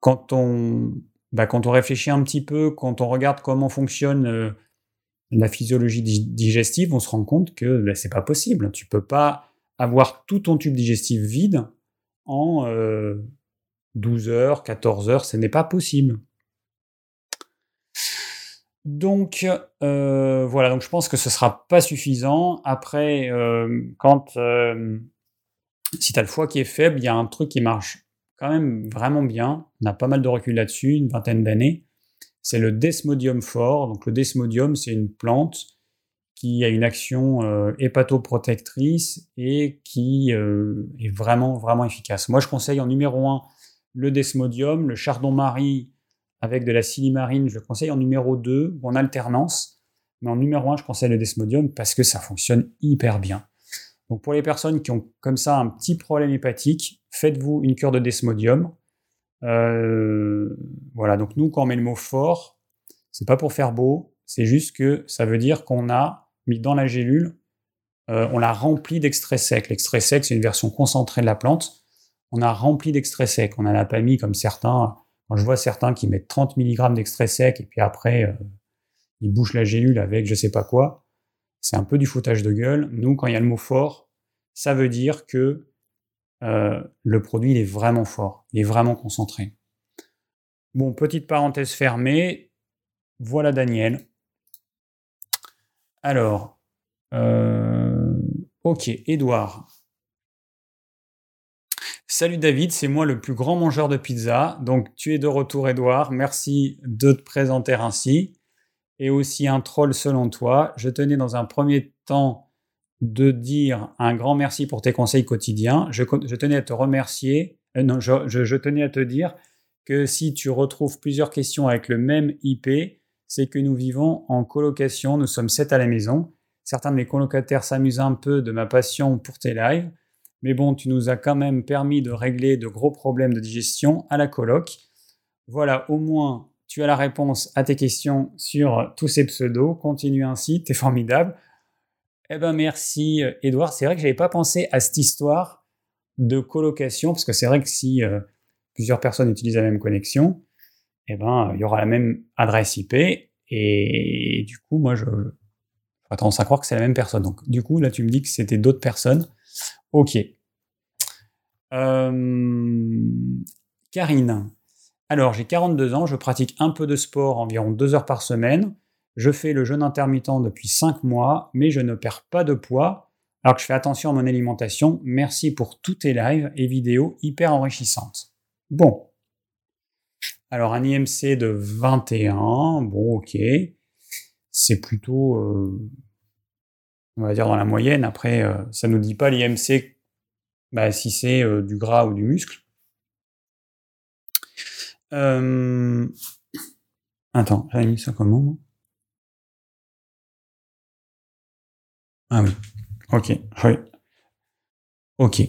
Quand on, bah, quand on réfléchit un petit peu, quand on regarde comment fonctionne euh, la physiologie digestive, on se rend compte que bah, c'est pas possible. Tu peux pas avoir tout ton tube digestif vide en 12 euh, heures, 14 heures, ce n'est pas possible. Donc euh, voilà, donc je pense que ce sera pas suffisant. Après, quand si tu as le foie qui est faible, il y a un truc qui marche quand même vraiment bien. On a pas mal de recul là-dessus, une vingtaine d'années. C'est le Desmodium fort. Donc le Desmodium, c'est une plante qui a une action euh, hépatoprotectrice et qui euh, est vraiment, vraiment efficace. Moi, je conseille en numéro 1 le Desmodium, le chardon-marie avec de la silimarine, je le conseille en numéro 2 ou en alternance. Mais en numéro 1, je conseille le Desmodium parce que ça fonctionne hyper bien. Donc pour les personnes qui ont comme ça un petit problème hépatique, faites-vous une cure de desmodium. Euh, voilà, donc nous, quand on met le mot fort, c'est pas pour faire beau, c'est juste que ça veut dire qu'on a mis dans la gélule, euh, on l'a rempli d'extrait sec. L'extrait sec, c'est une version concentrée de la plante. On a rempli d'extrait sec. On n'en a pas mis comme certains. Je vois certains qui mettent 30 mg d'extrait sec et puis après, euh, ils bouchent la gélule avec je sais pas quoi, c'est un peu du foutage de gueule. Nous, quand il y a le mot fort, ça veut dire que euh, le produit il est vraiment fort, il est vraiment concentré. Bon, petite parenthèse fermée, voilà Daniel. Alors, euh, ok, Edouard. Salut David, c'est moi le plus grand mangeur de pizza. Donc tu es de retour Edouard, merci de te présenter ainsi. Et aussi un troll selon toi. Je tenais dans un premier temps de dire un grand merci pour tes conseils quotidiens. Je, tenais à te remercier, euh, non, je, tenais à te dire que si tu retrouves plusieurs questions avec le même IP, c'est que nous vivons en colocation, nous sommes sept à la maison. Certains de mes colocataires s'amusent un peu de ma passion pour tes lives, mais bon, tu nous as quand même permis de régler de gros problèmes de digestion à la coloc. Voilà, au moins, tu as la réponse à tes questions sur tous ces pseudos. Continue ainsi, t'es formidable. Eh ben merci Edouard. C'est vrai que j'avais pas pensé à cette histoire de colocation parce que c'est vrai que si euh, plusieurs personnes utilisent la même connexion, eh ben il y aura la même adresse IP et, du coup moi je j'aurais tendance à croire que c'est la même personne. Donc du coup là tu me dis que c'était d'autres personnes. Ok. Euh, Karine. Alors j'ai 42 ans, je pratique un peu de sport environ deux heures par semaine. Je fais le jeûne intermittent depuis 5 mois, mais je ne perds pas de poids, alors que je fais attention à mon alimentation. Merci pour tous tes lives et vidéos hyper enrichissantes. Bon. Alors un IMC de 21, bon ok, c'est plutôt, euh, on va dire dans la moyenne. Après, euh, ça nous dit pas l'IMC bah, si c'est euh, du gras ou du muscle. Attends, j'avais mis ça comment Ah oui. Ok. Oui. Ok.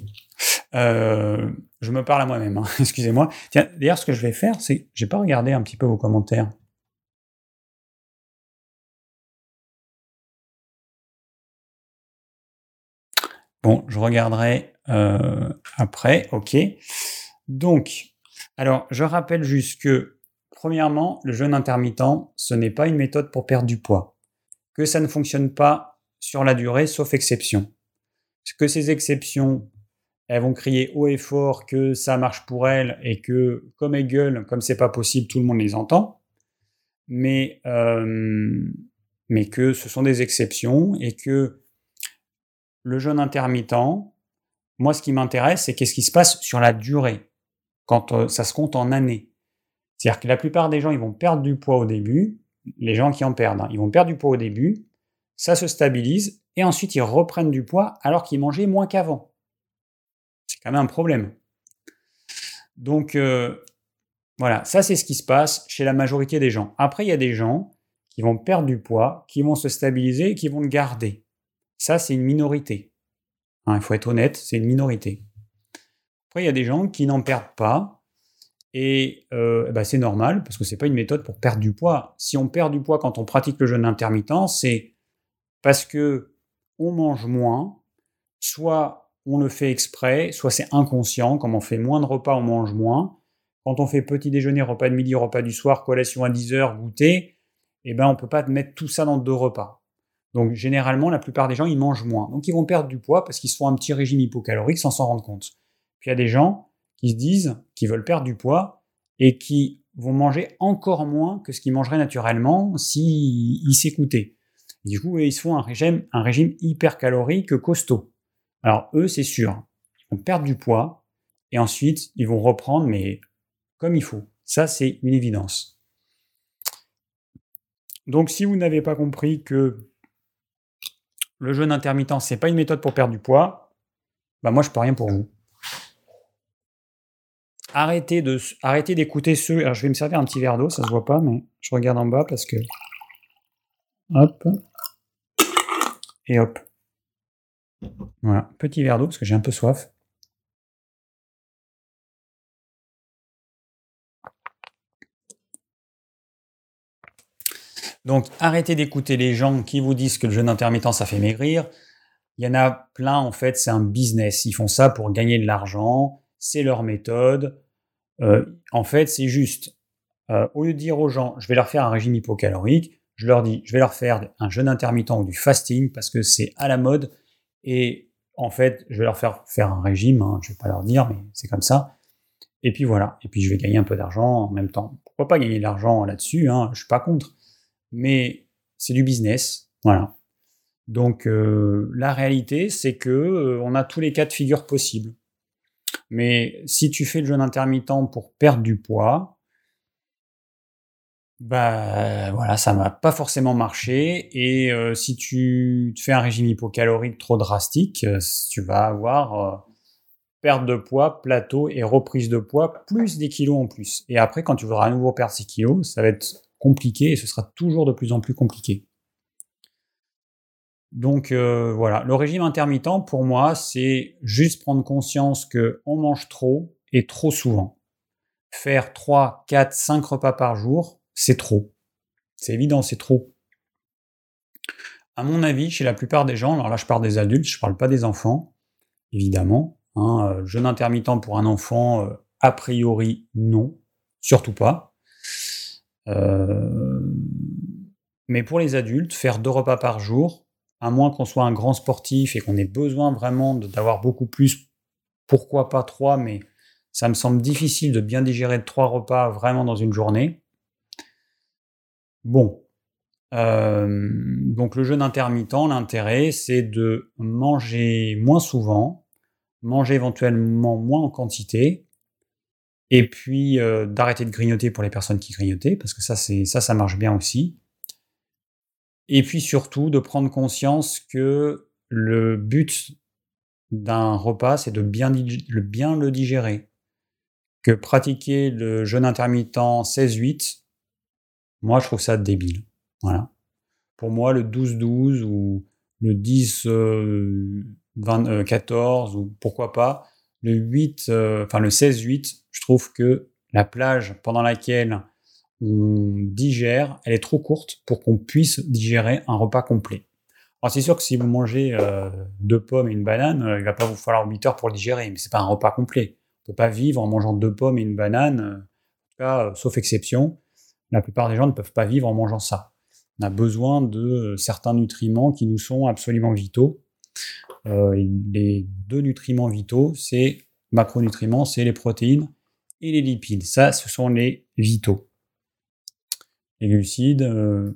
Euh, je me parle à moi-même, hein. excusez-moi. Tiens, d'ailleurs, ce que je vais faire, c'est, j'ai pas regardé un petit peu vos commentaires. Bon, je regarderai euh, après, ok. Donc, alors, je rappelle juste que, premièrement, le jeûne intermittent, ce n'est pas une méthode pour perdre du poids. Que ça ne fonctionne pas sur la durée, sauf exception. Que ces exceptions elles vont crier haut et fort que ça marche pour elles et que comme elles gueulent, comme c'est pas possible, tout le monde les entend, mais, euh, mais que ce sont des exceptions et que le jeûne intermittent, moi ce qui m'intéresse, c'est qu'est-ce qui se passe sur la durée, quand euh, ça se compte en années. C'est-à-dire que la plupart des gens, ils vont perdre du poids au début, les gens qui en perdent, hein, ils vont perdre du poids au début, ça se stabilise, et ensuite ils reprennent du poids alors qu'ils mangeaient moins qu'avant. C'est quand même un problème. Donc euh, voilà, ça c'est ce qui se passe chez la majorité des gens. Après, il y a des gens qui vont perdre du poids, qui vont se stabiliser et qui vont le garder. Ça, c'est une minorité. Hein, il faut être honnête, c'est une minorité. Après, il y a des gens qui n'en perdent pas. Et euh, bah, c'est normal, parce que ce n'est pas une méthode pour perdre du poids. Si on perd du poids quand on pratique le jeûne intermittent, c'est parce que on mange moins, soit on le fait exprès, soit c'est inconscient, comme on fait moins de repas, on mange moins. Quand on fait petit déjeuner, repas de midi, repas du soir, collation à 10 heures, goûter, eh ben on peut pas mettre tout ça dans deux repas. Donc généralement, la plupart des gens, ils mangent moins. Donc ils vont perdre du poids parce qu'ils se font un petit régime hypocalorique sans s'en rendre compte. Puis il y a des gens qui se disent qu'ils veulent perdre du poids et qui vont manger encore moins que ce qu'ils mangeraient naturellement s'ils s'écoutaient. Du coup, ils se font un régime, un régime hypercalorique costaud. Alors eux, c'est sûr, ils vont perdre du poids et ensuite ils vont reprendre, mais comme il faut. Ça, c'est une évidence. Donc si vous n'avez pas compris que le jeûne intermittent, c'est pas une méthode pour perdre du poids, bah moi je peux rien pour vous. Arrêtez d'écouter ceux. Alors je vais me servir un petit verre d'eau, ça se voit pas, mais je regarde en bas parce que hop et hop. Voilà, petit verre d'eau parce que j'ai un peu soif. Donc arrêtez d'écouter les gens qui vous disent que le jeûne intermittent ça fait maigrir. Il y en a plein en fait, c'est un business. Ils font ça pour gagner de l'argent, c'est leur méthode. Euh, en fait, c'est juste, euh, au lieu de dire aux gens, je vais leur faire un régime hypocalorique, je leur dis, je vais leur faire un jeûne intermittent ou du fasting parce que c'est à la mode et en fait, je vais leur faire faire un régime, hein, je vais pas leur dire, mais c'est comme ça. Et puis voilà, et puis je vais gagner un peu d'argent en même temps. Pourquoi pas gagner de l'argent là-dessus hein, Je suis pas contre, mais c'est du business, voilà. Donc euh, la réalité, c'est que euh, on a tous les cas de figure possibles. Mais si tu fais le jeûne intermittent pour perdre du poids, bah voilà, ça m'a pas forcément marché. Et euh, si tu fais un régime hypocalorique trop drastique, tu vas avoir perte de poids, plateau et reprise de poids, plus des kilos en plus. Et après, quand tu voudras à nouveau perdre ces kilos, ça va être compliqué et ce sera toujours de plus en plus compliqué. Donc voilà, le régime intermittent pour moi, c'est juste prendre conscience que on mange trop et trop souvent. Faire 3, 4, 5 repas par jour, c'est trop. C'est évident, c'est trop. À mon avis, chez la plupart des gens, alors là je parle des adultes, je ne parle pas des enfants, évidemment. Hein, euh, jeûne intermittent pour un enfant, euh, a priori non, surtout pas. Euh, mais pour les adultes, faire deux repas par jour, à moins qu'on soit un grand sportif et qu'on ait besoin vraiment d'avoir beaucoup plus, pourquoi pas trois, mais ça me semble difficile de bien digérer trois repas vraiment dans une journée. Bon. Euh, donc le jeûne intermittent, l'intérêt, c'est de manger moins souvent, manger éventuellement moins en quantité, Et puis euh, d'arrêter de grignoter pour les personnes qui grignotaient, parce que ça, c'est ça, ça marche bien aussi. Et puis surtout de prendre conscience que le but d'un repas, c'est de bien, bien le digérer. Que pratiquer le jeûne intermittent 16-8, moi je trouve ça débile. Voilà. Pour moi, le 12-12 ou le 10 14 ou pourquoi pas le 8, euh, 16-8, je trouve que la plage pendant laquelle on digère, elle est trop courte pour qu'on puisse digérer un repas complet. Alors c'est sûr que si vous mangez euh, deux pommes et une banane, euh, il va pas vous falloir 8 heures pour le digérer, mais c'est pas un repas complet. On peut pas vivre en mangeant deux pommes et une banane, en tout cas, sauf exception. La plupart des gens ne peuvent pas vivre en mangeant ça. On a besoin de certains nutriments qui nous sont absolument vitaux. Les deux nutriments vitaux, c'est macronutriments, c'est les protéines et les lipides. Ça, ce sont les vitaux. Les glucides, euh,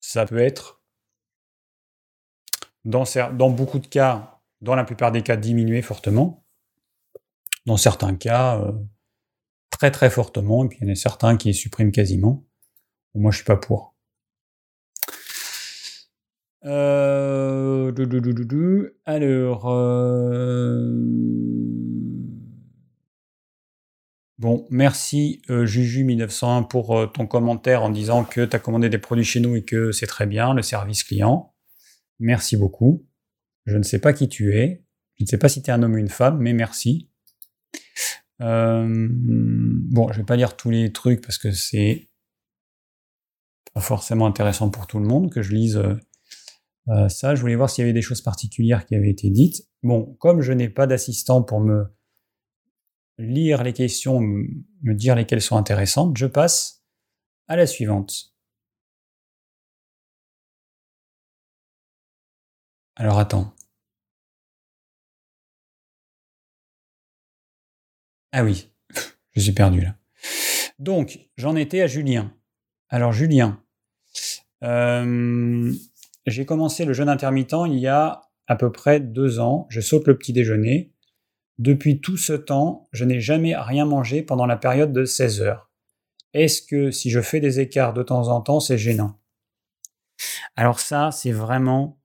ça peut être, dans, beaucoup de cas, dans la plupart des cas, diminué fortement. Dans certains cas, euh, très très fortement. Et puis il y en a certains qui les suppriment quasiment. Moi, je suis pas pour. Euh, alors, Bon, merci euh, Juju1901 pour euh, ton commentaire en disant que tu as commandé des produits chez nous et que c'est très bien, le service client. Merci beaucoup. Je ne sais pas qui tu es. Je ne sais pas si tu es un homme ou une femme, mais merci. Euh, bon, je vais pas lire tous les trucs parce que c'est pas forcément intéressant pour tout le monde que je lise ça. Je voulais voir s'il y avait des choses particulières qui avaient été dites. Bon, comme je n'ai pas d'assistant pour me lire les questions, me dire lesquelles sont intéressantes, je passe à la suivante. Alors attends. Ah oui, je suis perdu là. Donc, j'en étais à Julien. Alors Julien, euh, j'ai commencé le jeûne intermittent il y a à peu près deux ans. Je saute le petit déjeuner. Depuis tout ce temps, je n'ai jamais rien mangé pendant la période de 16 heures. Est-ce que si je fais des écarts de temps en temps, c'est gênant? Alors ça, c'est vraiment...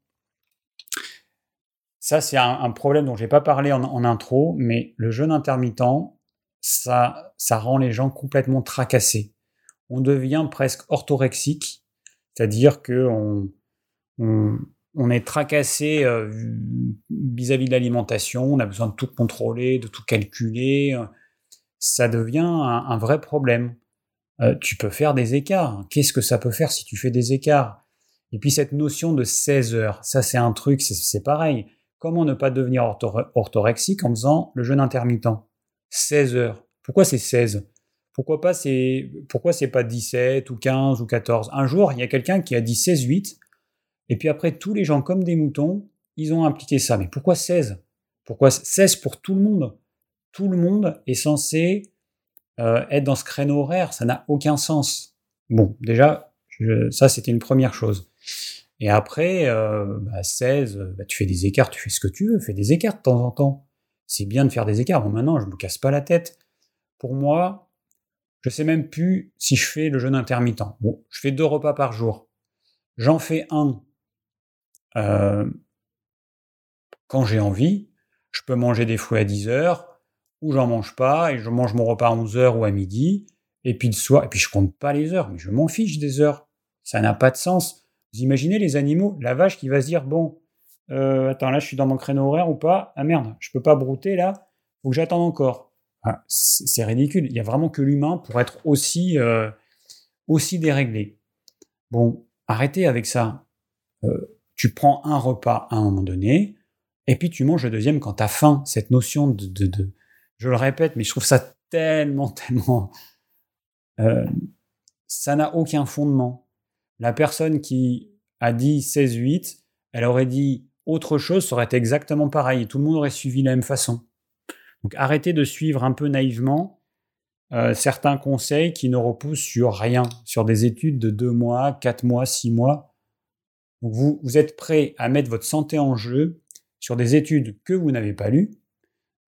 Ça, c'est un, problème dont je n'ai pas parlé en, intro, mais le jeûne intermittent, ça, ça rend les gens complètement tracassés. On devient presque orthorexique, c'est-à-dire que on on est tracassé euh, vis-à-vis de l'alimentation, on a besoin de tout contrôler, de tout calculer. Ça devient un, vrai problème. Euh, tu peux faire des écarts. Qu'est-ce que ça peut faire si tu fais des écarts? Et puis cette notion de 16 heures, ça c'est un truc, c'est pareil. Comment ne pas devenir orthorexique en faisant le jeûne intermittent? 16 heures. Pourquoi c'est 16 Pourquoi pas c'est pourquoi c'est pas 17 ou 15 ou 14 Un jour, il y a quelqu'un qui a dit 16 8 et puis après, tous les gens comme des moutons, ils ont impliqué ça. Mais pourquoi 16 Pourquoi 16 pour tout le monde? Tout le monde est censé euh, être dans ce créneau horaire. Ça n'a aucun sens. Bon, déjà, ça c'était une première chose. Et après, 16, euh, bah, bah, tu fais des écarts, tu fais ce que tu veux, fais des écarts de temps en temps. C'est bien de faire des écarts. Bon, maintenant, je me casse pas la tête. Pour moi, je sais même plus si je fais le jeûne intermittent. Bon, je fais deux repas par jour. J'en fais un euh, quand j'ai envie, je peux manger des fruits à 10 heures, ou j'en mange pas, et je mange mon repas à 11 heures ou à midi, et puis le soir, et puis je compte pas les heures, mais je m'en fiche des heures. Ça n'a pas de sens. Vous imaginez les animaux, la vache qui va se dire, bon, euh, attends, là je suis dans mon créneau horaire ou pas? Ah merde, je peux pas brouter là, faut que j'attende encore. C'est ridicule. Il y a vraiment que l'humain pour être aussi, euh, aussi déréglé. Bon, arrêtez avec ça. Tu prends un repas à un moment donné, et puis tu manges le deuxième quand tu as faim. Cette notion de, de, Je le répète, mais je trouve ça tellement, tellement... Euh, ça n'a aucun fondement. La personne qui a dit 16-8, elle aurait dit autre chose, ça aurait été exactement pareil. Tout le monde aurait suivi la même façon. Donc arrêtez de suivre un peu naïvement euh, certains conseils qui ne reposent sur rien, sur des études de 2 mois, 4 mois, 6 mois vous, vous êtes prêt à mettre votre santé en jeu sur des études que vous n'avez pas lues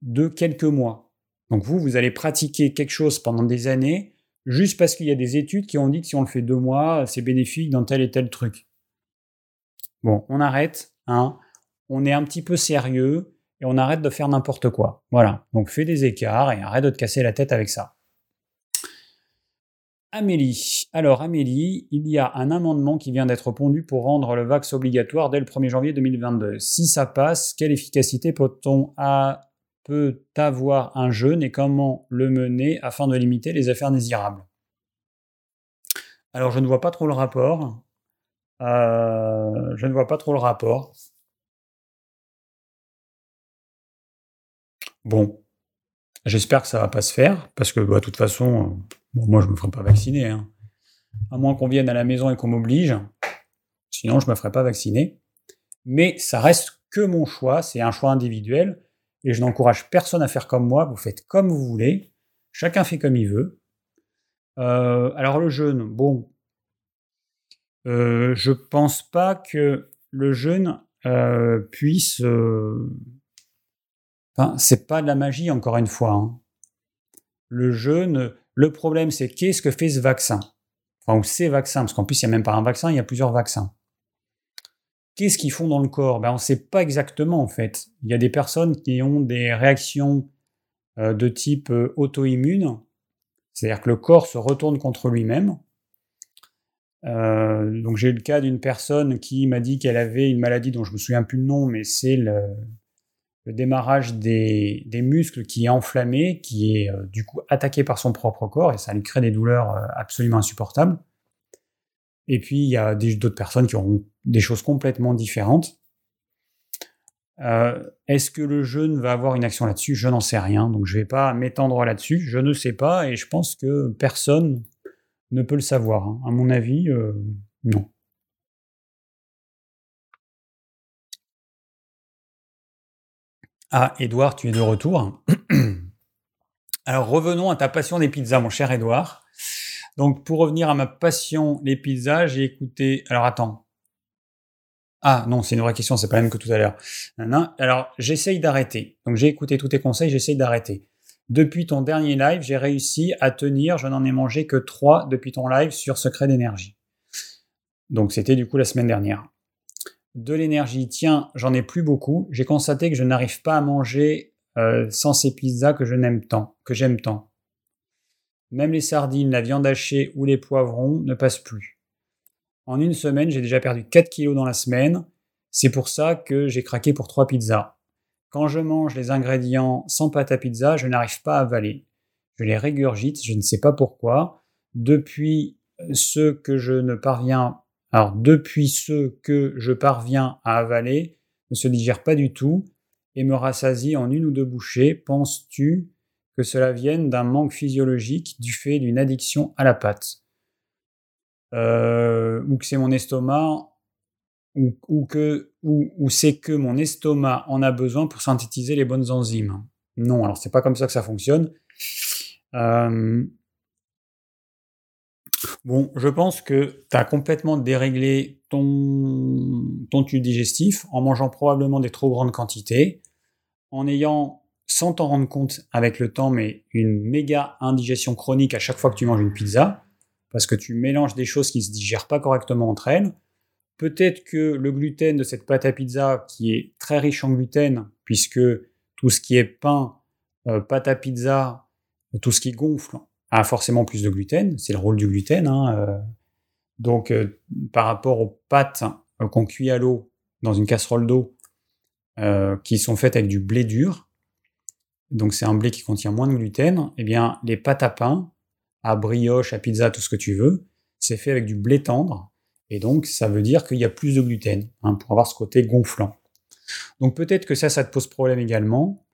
de quelques mois. Donc vous, vous allez pratiquer quelque chose pendant des années juste parce qu'il y a des études qui ont dit que si on le fait deux mois, c'est bénéfique dans tel et tel truc. Bon, on arrête, hein. On est un petit peu sérieux et on arrête de faire n'importe quoi. Voilà. Donc fais des écarts et arrête de te casser la tête avec ça. Amélie. Alors Amélie, il y a un amendement qui vient d'être pondu pour rendre le vax obligatoire dès le 1er janvier 2022. Si ça passe, quelle efficacité peut-on peut avoir un jeûne et comment le mener afin de limiter les affaires désirables? Alors je ne vois pas trop le rapport. Euh, je ne vois pas trop le rapport. Bon, j'espère que ça va pas se faire parce que bah, de toute façon, moi je me ferai pas vacciner. Hein. À moins qu'on vienne à la maison et qu'on m'oblige. Sinon, je me ferai pas vacciner. Mais ça reste que mon choix, c'est un choix individuel et je n'encourage personne à faire comme moi. Vous faites comme vous voulez. Chacun fait comme il veut. Euh, alors le jeûne, bon, euh, je pense pas que le jeûne euh, puisse. Enfin, c'est pas de la magie encore une fois. Hein. Le jeûne, le problème c'est qu'est-ce que fait ce vaccin, enfin ou ces vaccins, parce qu'en plus il n'y a même pas un vaccin, il y a plusieurs vaccins. Qu'est-ce qu'ils font dans le corps? Ben, On ne sait pas exactement en fait. Il y a des personnes qui ont des réactions euh, de type euh, auto-immune, c'est-à-dire que le corps se retourne contre lui-même. Euh, donc j'ai eu le cas d'une personne qui m'a dit qu'elle avait une maladie dont je me souviens plus le nom, mais c'est le, démarrage des, muscles qui est enflammé, qui est du coup attaqué par son propre corps et ça lui crée des douleurs absolument insupportables. Et puis, il y a d'autres personnes qui auront des choses complètement différentes. Euh, est-ce que le jeûne va avoir une action là-dessus? Je n'en sais rien, donc je ne vais pas m'étendre là-dessus. Je ne sais pas, et je pense que personne ne peut le savoir. Hein. À mon avis, euh, non. Ah, Edouard, tu es de retour. Alors revenons à ta passion des pizzas, mon cher Edouard. Donc, pour revenir à ma passion, les pizzas, j'ai écouté. Alors, attends. Ah, non, c'est une vraie question, c'est pas la même que tout à l'heure. Alors, j'essaye d'arrêter. Donc, j'ai écouté tous tes conseils, j'essaye d'arrêter. Depuis ton dernier live, j'ai réussi à tenir, je n'en ai mangé que trois depuis ton live sur Secret d'énergie. Donc, c'était du coup la semaine dernière. De l'énergie, tiens, j'en ai plus beaucoup. J'ai constaté que je n'arrive pas à manger euh, sans ces pizzas que je n'aime tant, que j'aime tant. Même les sardines, la viande hachée ou les poivrons ne passent plus. En une semaine, j'ai déjà perdu 4 kilos dans la semaine. C'est pour ça que j'ai craqué pour 3 pizzas. Quand je mange les ingrédients sans pâte à pizza, je n'arrive pas à avaler. Je les régurgite, je ne sais pas pourquoi. Depuis ce que je ne parviens, alors depuis ce que je parviens à avaler, ne se digère pas du tout et me rassasie en une ou deux bouchées. Penses-tu que cela vienne d'un manque physiologique du fait d'une addiction à la pâte? Euh, ou que c'est mon estomac, ou, que, c'est que mon estomac en a besoin pour synthétiser les bonnes enzymes? Non, alors c'est pas comme ça que ça fonctionne. Euh, bon, je pense que tu complètement déréglé ton, ton tube digestif en mangeant probablement des trop grandes quantités, en ayant sans t'en rendre compte avec le temps, mais une méga indigestion chronique à chaque fois que tu manges une pizza, parce que tu mélanges des choses qui ne se digèrent pas correctement entre elles. Peut-être que le gluten de cette pâte à pizza, qui est très riche en gluten, puisque tout ce qui est pain, euh, pâte à pizza, tout ce qui gonfle, forcément plus de gluten. C'est le rôle du gluten. Hein, euh. Donc, euh, par rapport aux pâtes qu'on cuit à l'eau dans une casserole d'eau, qui sont faites avec du blé dur, donc c'est un blé qui contient moins de gluten, eh bien les pâtes à pain, à brioche, à pizza, tout ce que tu veux, c'est fait avec du blé tendre, et donc ça veut dire qu'il y a plus de gluten, hein, pour avoir ce côté gonflant. Donc peut-être que ça, ça te pose problème également.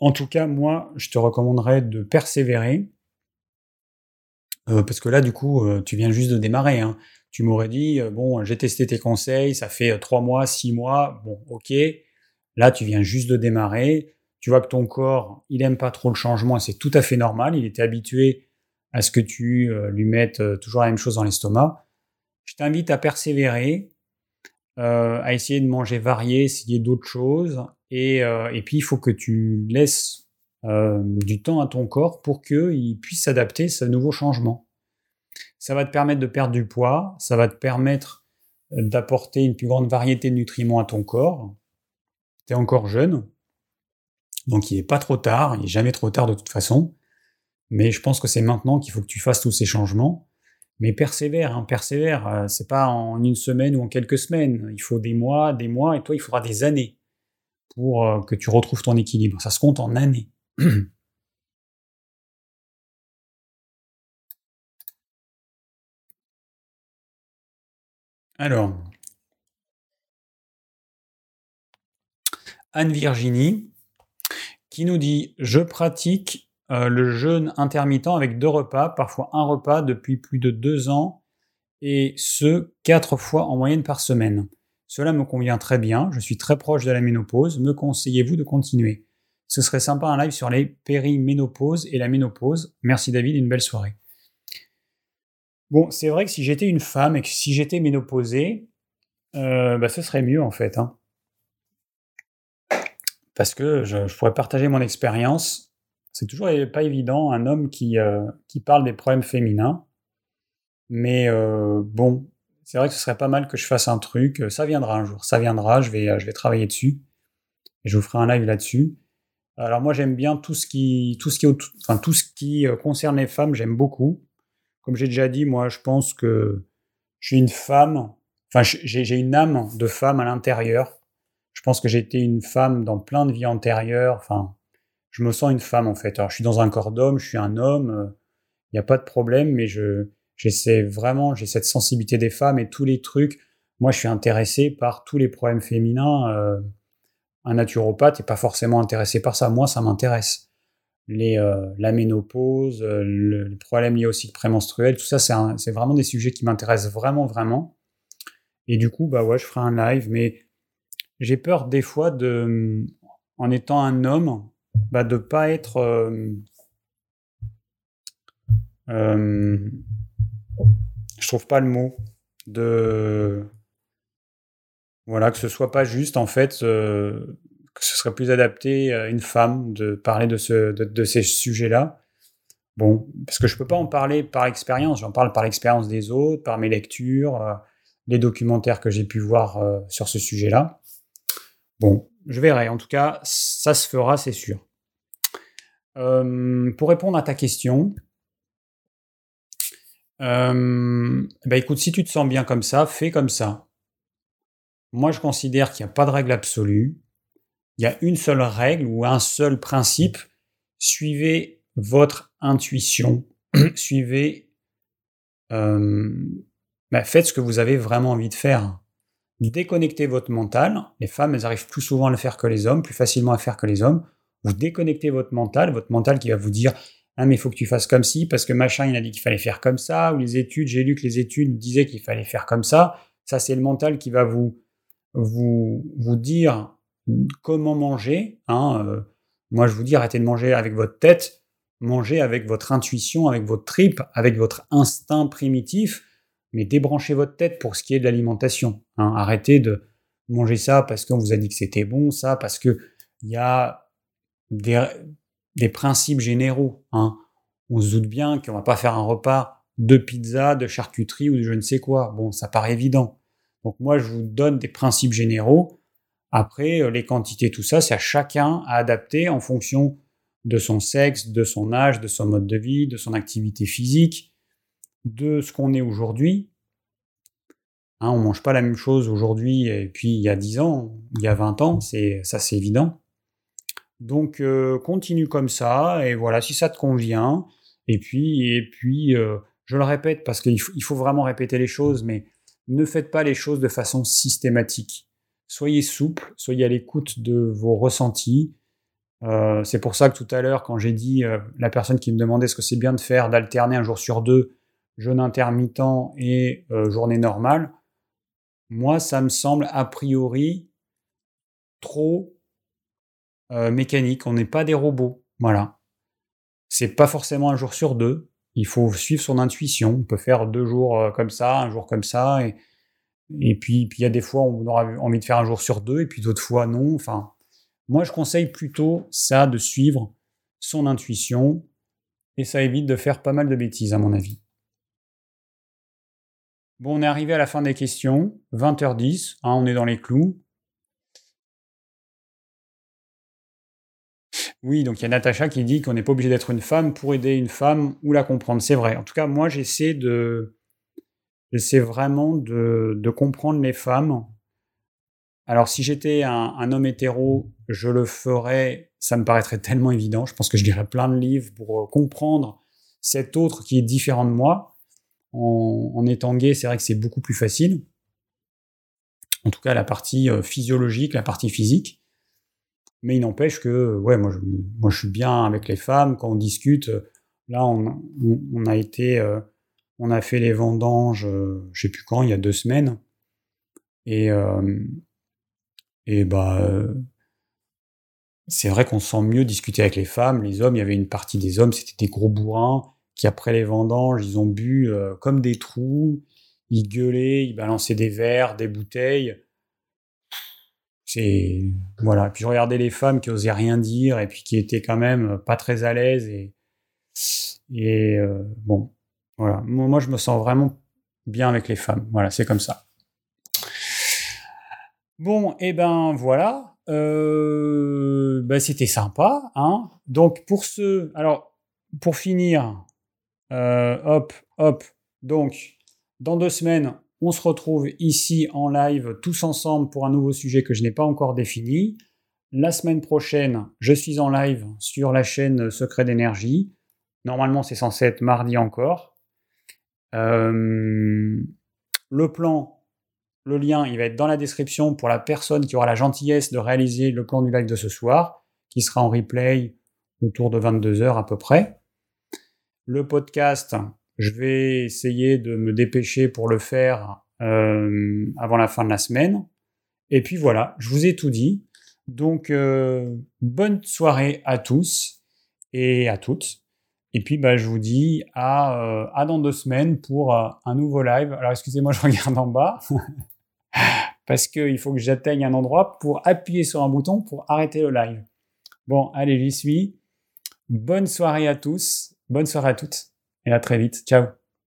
En tout cas, moi, je te recommanderais de persévérer, euh, parce que là, du coup, euh, tu viens juste de démarrer. Hein. Tu m'aurais dit, euh, bon, j'ai testé tes conseils, ça fait trois mois, six mois, bon, ok. Là, tu viens juste de démarrer tu vois que ton corps, il aime pas trop le changement c'est tout à fait normal. Il était habitué à ce que tu lui mettes toujours la même chose dans l'estomac. Je t'invite à persévérer, à essayer de manger varié, essayer d'autres choses. Et, et, puis, il faut que tu laisses du temps à ton corps pour qu'il puisse s'adapter à ce nouveau changement. Ça va te permettre de perdre du poids, ça va te permettre d'apporter une plus grande variété de nutriments à ton corps. Tu es encore jeune, donc il n'est pas trop tard, il n'est jamais trop tard de toute façon. Mais je pense que c'est maintenant qu'il faut que tu fasses tous ces changements. Mais persévère, hein, persévère. Euh, c'est pas en une semaine ou en quelques semaines. Il faut des mois, des mois, et toi, il faudra des années pour euh, que tu retrouves ton équilibre. Ça se compte en années. Alors, Anne-Virginie, qui nous dit Je pratique euh, le jeûne intermittent avec deux repas, parfois un repas depuis plus de deux ans, et ce, quatre fois en moyenne par semaine. Cela me convient très bien, je suis très proche de la ménopause, me conseillez-vous de continuer? Ce serait sympa un live sur les périménopauses et la ménopause. Merci David, une belle soirée. Bon, c'est vrai que si j'étais une femme et que si j'étais ménopausée, euh, bah, ce serait mieux en fait. Hein parce que je, pourrais partager mon expérience. C'est toujours pas évident, un homme qui, euh, qui parle des problèmes féminins. Mais euh, bon, c'est vrai que ce serait pas mal que je fasse un truc. Ça viendra un jour, ça viendra, je vais, je vais travailler dessus. Et je vous ferai un live là-dessus. Alors moi j'aime bien tout ce qui, tout ce qui, enfin, tout ce qui euh, concerne les femmes, j'aime beaucoup. Comme j'ai déjà dit, moi je pense que je suis une femme, enfin j'ai une âme de femme à l'intérieur. Je pense que j'ai été une femme dans plein de vies antérieures. Enfin, je me sens une femme en fait. Alors, je suis dans un corps d'homme, je suis un homme. Il euh, n'y a pas de problème, mais je j'essaie vraiment, j'ai cette sensibilité des femmes et tous les trucs. Moi, je suis intéressé par tous les problèmes féminins. Euh, un naturopathe n'est pas forcément intéressé par ça. Moi, ça m'intéresse. Les, euh, la ménopause, le, les problèmes liés au cycle prémenstruel, tout ça, c'est vraiment des sujets qui m'intéressent vraiment, vraiment. Et du coup, bah ouais, je ferai un live, mais j'ai peur des fois de, en étant un homme, bah, de pas être euh, euh, je trouve pas le mot de voilà que ce soit pas juste en fait euh, que ce serait plus adapté à une femme de parler de ce de, ces sujets là bon parce que je peux pas en parler par expérience j'en parle par l'expérience des autres par mes lectures les documentaires que j'ai pu voir sur ce sujet là Bon, je verrai. En tout cas, ça se fera, c'est sûr. Euh, pour répondre à ta question, euh, bah écoute, si tu te sens bien comme ça, fais comme ça. Moi, je considère qu'il n'y a pas de règle absolue. Il y a une seule règle ou un seul principe. Suivez votre intuition. Suivez. Euh, bah, faites ce que vous avez vraiment envie de faire déconnectez votre mental. Les femmes, elles arrivent plus souvent à le faire que les hommes, plus facilement à faire que les hommes. Vous déconnectez votre mental, votre mental qui va vous dire ah mais il faut que tu fasses comme ci parce que machin il a dit qu'il fallait faire comme ça ou les études j'ai lu que les études disaient qu'il fallait faire comme ça. Ça c'est le mental qui va vous vous vous dire comment manger. Hein, euh, moi je vous dis arrêtez de manger avec votre tête, mangez avec votre intuition, avec votre tripes, avec votre instinct primitif mais débranchez votre tête pour ce qui est de l'alimentation. Hein. Arrêtez de manger ça parce qu'on vous a dit que c'était bon, ça parce que il y a des, principes généraux. Hein. On se doute bien qu'on va pas faire un repas de pizza, de charcuterie ou de je ne sais quoi. Bon, ça paraît évident. Donc moi, je vous donne des principes généraux. Après, euh, les quantités, tout ça, c'est à chacun à adapter en fonction de son sexe, de son âge, de son mode de vie, de son activité physique de ce qu'on est aujourd'hui. Hein, on mange pas la même chose aujourd'hui et puis il y a 10 ans, il y a 20 ans, c'est ça c'est évident. Donc euh, continue comme ça et voilà si ça te convient. Et puis et puis euh, je le répète parce qu'il faut, il faut vraiment répéter les choses, mais ne faites pas les choses de façon systématique. Soyez souple, soyez à l'écoute de vos ressentis. Euh, c'est pour ça que tout à l'heure, quand j'ai dit la personne qui me demandait ce que c'est bien de faire d'alterner un jour sur deux, jeûne intermittent et euh, journée normale, moi, ça me semble a priori trop euh, mécanique. On n'est pas des robots. Voilà. C'est pas forcément un jour sur deux. Il faut suivre son intuition. On peut faire deux jours euh, comme ça, un jour comme ça. Et, puis, il y a des fois, on aura envie de faire un jour sur deux, et puis d'autres fois, non. Enfin, moi, je conseille plutôt ça de suivre son intuition, et ça évite de faire pas mal de bêtises à mon avis. Bon, on est arrivé à la fin des questions, 20h10, hein, on est dans les clous. Oui, donc il y a Natacha qui dit qu'on n'est pas obligé d'être une femme pour aider une femme ou la comprendre. C'est vrai. En tout cas, moi, j'essaie de, j'essaie vraiment de, comprendre les femmes. Alors, si j'étais un, homme hétéro, je le ferais. Ça me paraîtrait tellement évident. Je pense que je lirais plein de livres pour euh, comprendre cet autre qui est différent de moi. En, en étant gay, c'est vrai que c'est beaucoup plus facile. En tout cas, la partie euh, physiologique, la partie physique. Mais il n'empêche que, ouais, moi je, moi suis bien avec les femmes quand on discute. Là, on, a été, euh, on a fait les vendanges, euh, je sais plus quand, il y a deux semaines. Et, euh, et bah, c'est vrai qu'on sent mieux discuter avec les femmes. Les hommes, il y avait une partie des hommes, c'était des gros bourrins qui, après les vendanges, ils ont bu comme des trous, ils gueulaient, ils balançaient des verres, des bouteilles voilà. Puis je regardais les femmes qui osaient rien dire et puis qui étaient quand même pas très à l'aise et et euh, bon voilà. Moi, je me sens vraiment bien avec les femmes. Voilà, c'est comme ça. Bon, et eh ben voilà. Euh, ben, c'était sympa, hein. Donc pour ceux, alors pour finir, euh, hop, hop. Donc dans deux semaines, on se retrouve ici en live tous ensemble pour un nouveau sujet que je n'ai pas encore défini. La semaine prochaine, je suis en live sur la chaîne Secret d'énergie. Normalement, c'est censé être mardi encore. Euh, le plan, le lien, il va être dans la description pour la personne qui aura la gentillesse de réaliser le plan du live de ce soir, qui sera en replay autour de 22h à peu près. Le podcast, je vais essayer de me dépêcher pour le faire euh, avant la fin de la semaine. Et puis voilà, je vous ai tout dit. Donc, euh, bonne soirée à tous et à toutes. Et puis, bah, je vous dis à, euh, à dans deux semaines pour un nouveau live. Alors, excusez-moi, je regarde en bas. parce qu'il faut que j'atteigne un endroit pour appuyer sur un bouton pour arrêter le live. Bon, allez, j'y suis. Bonne soirée à tous, bonne soirée à toutes et à très vite. Ciao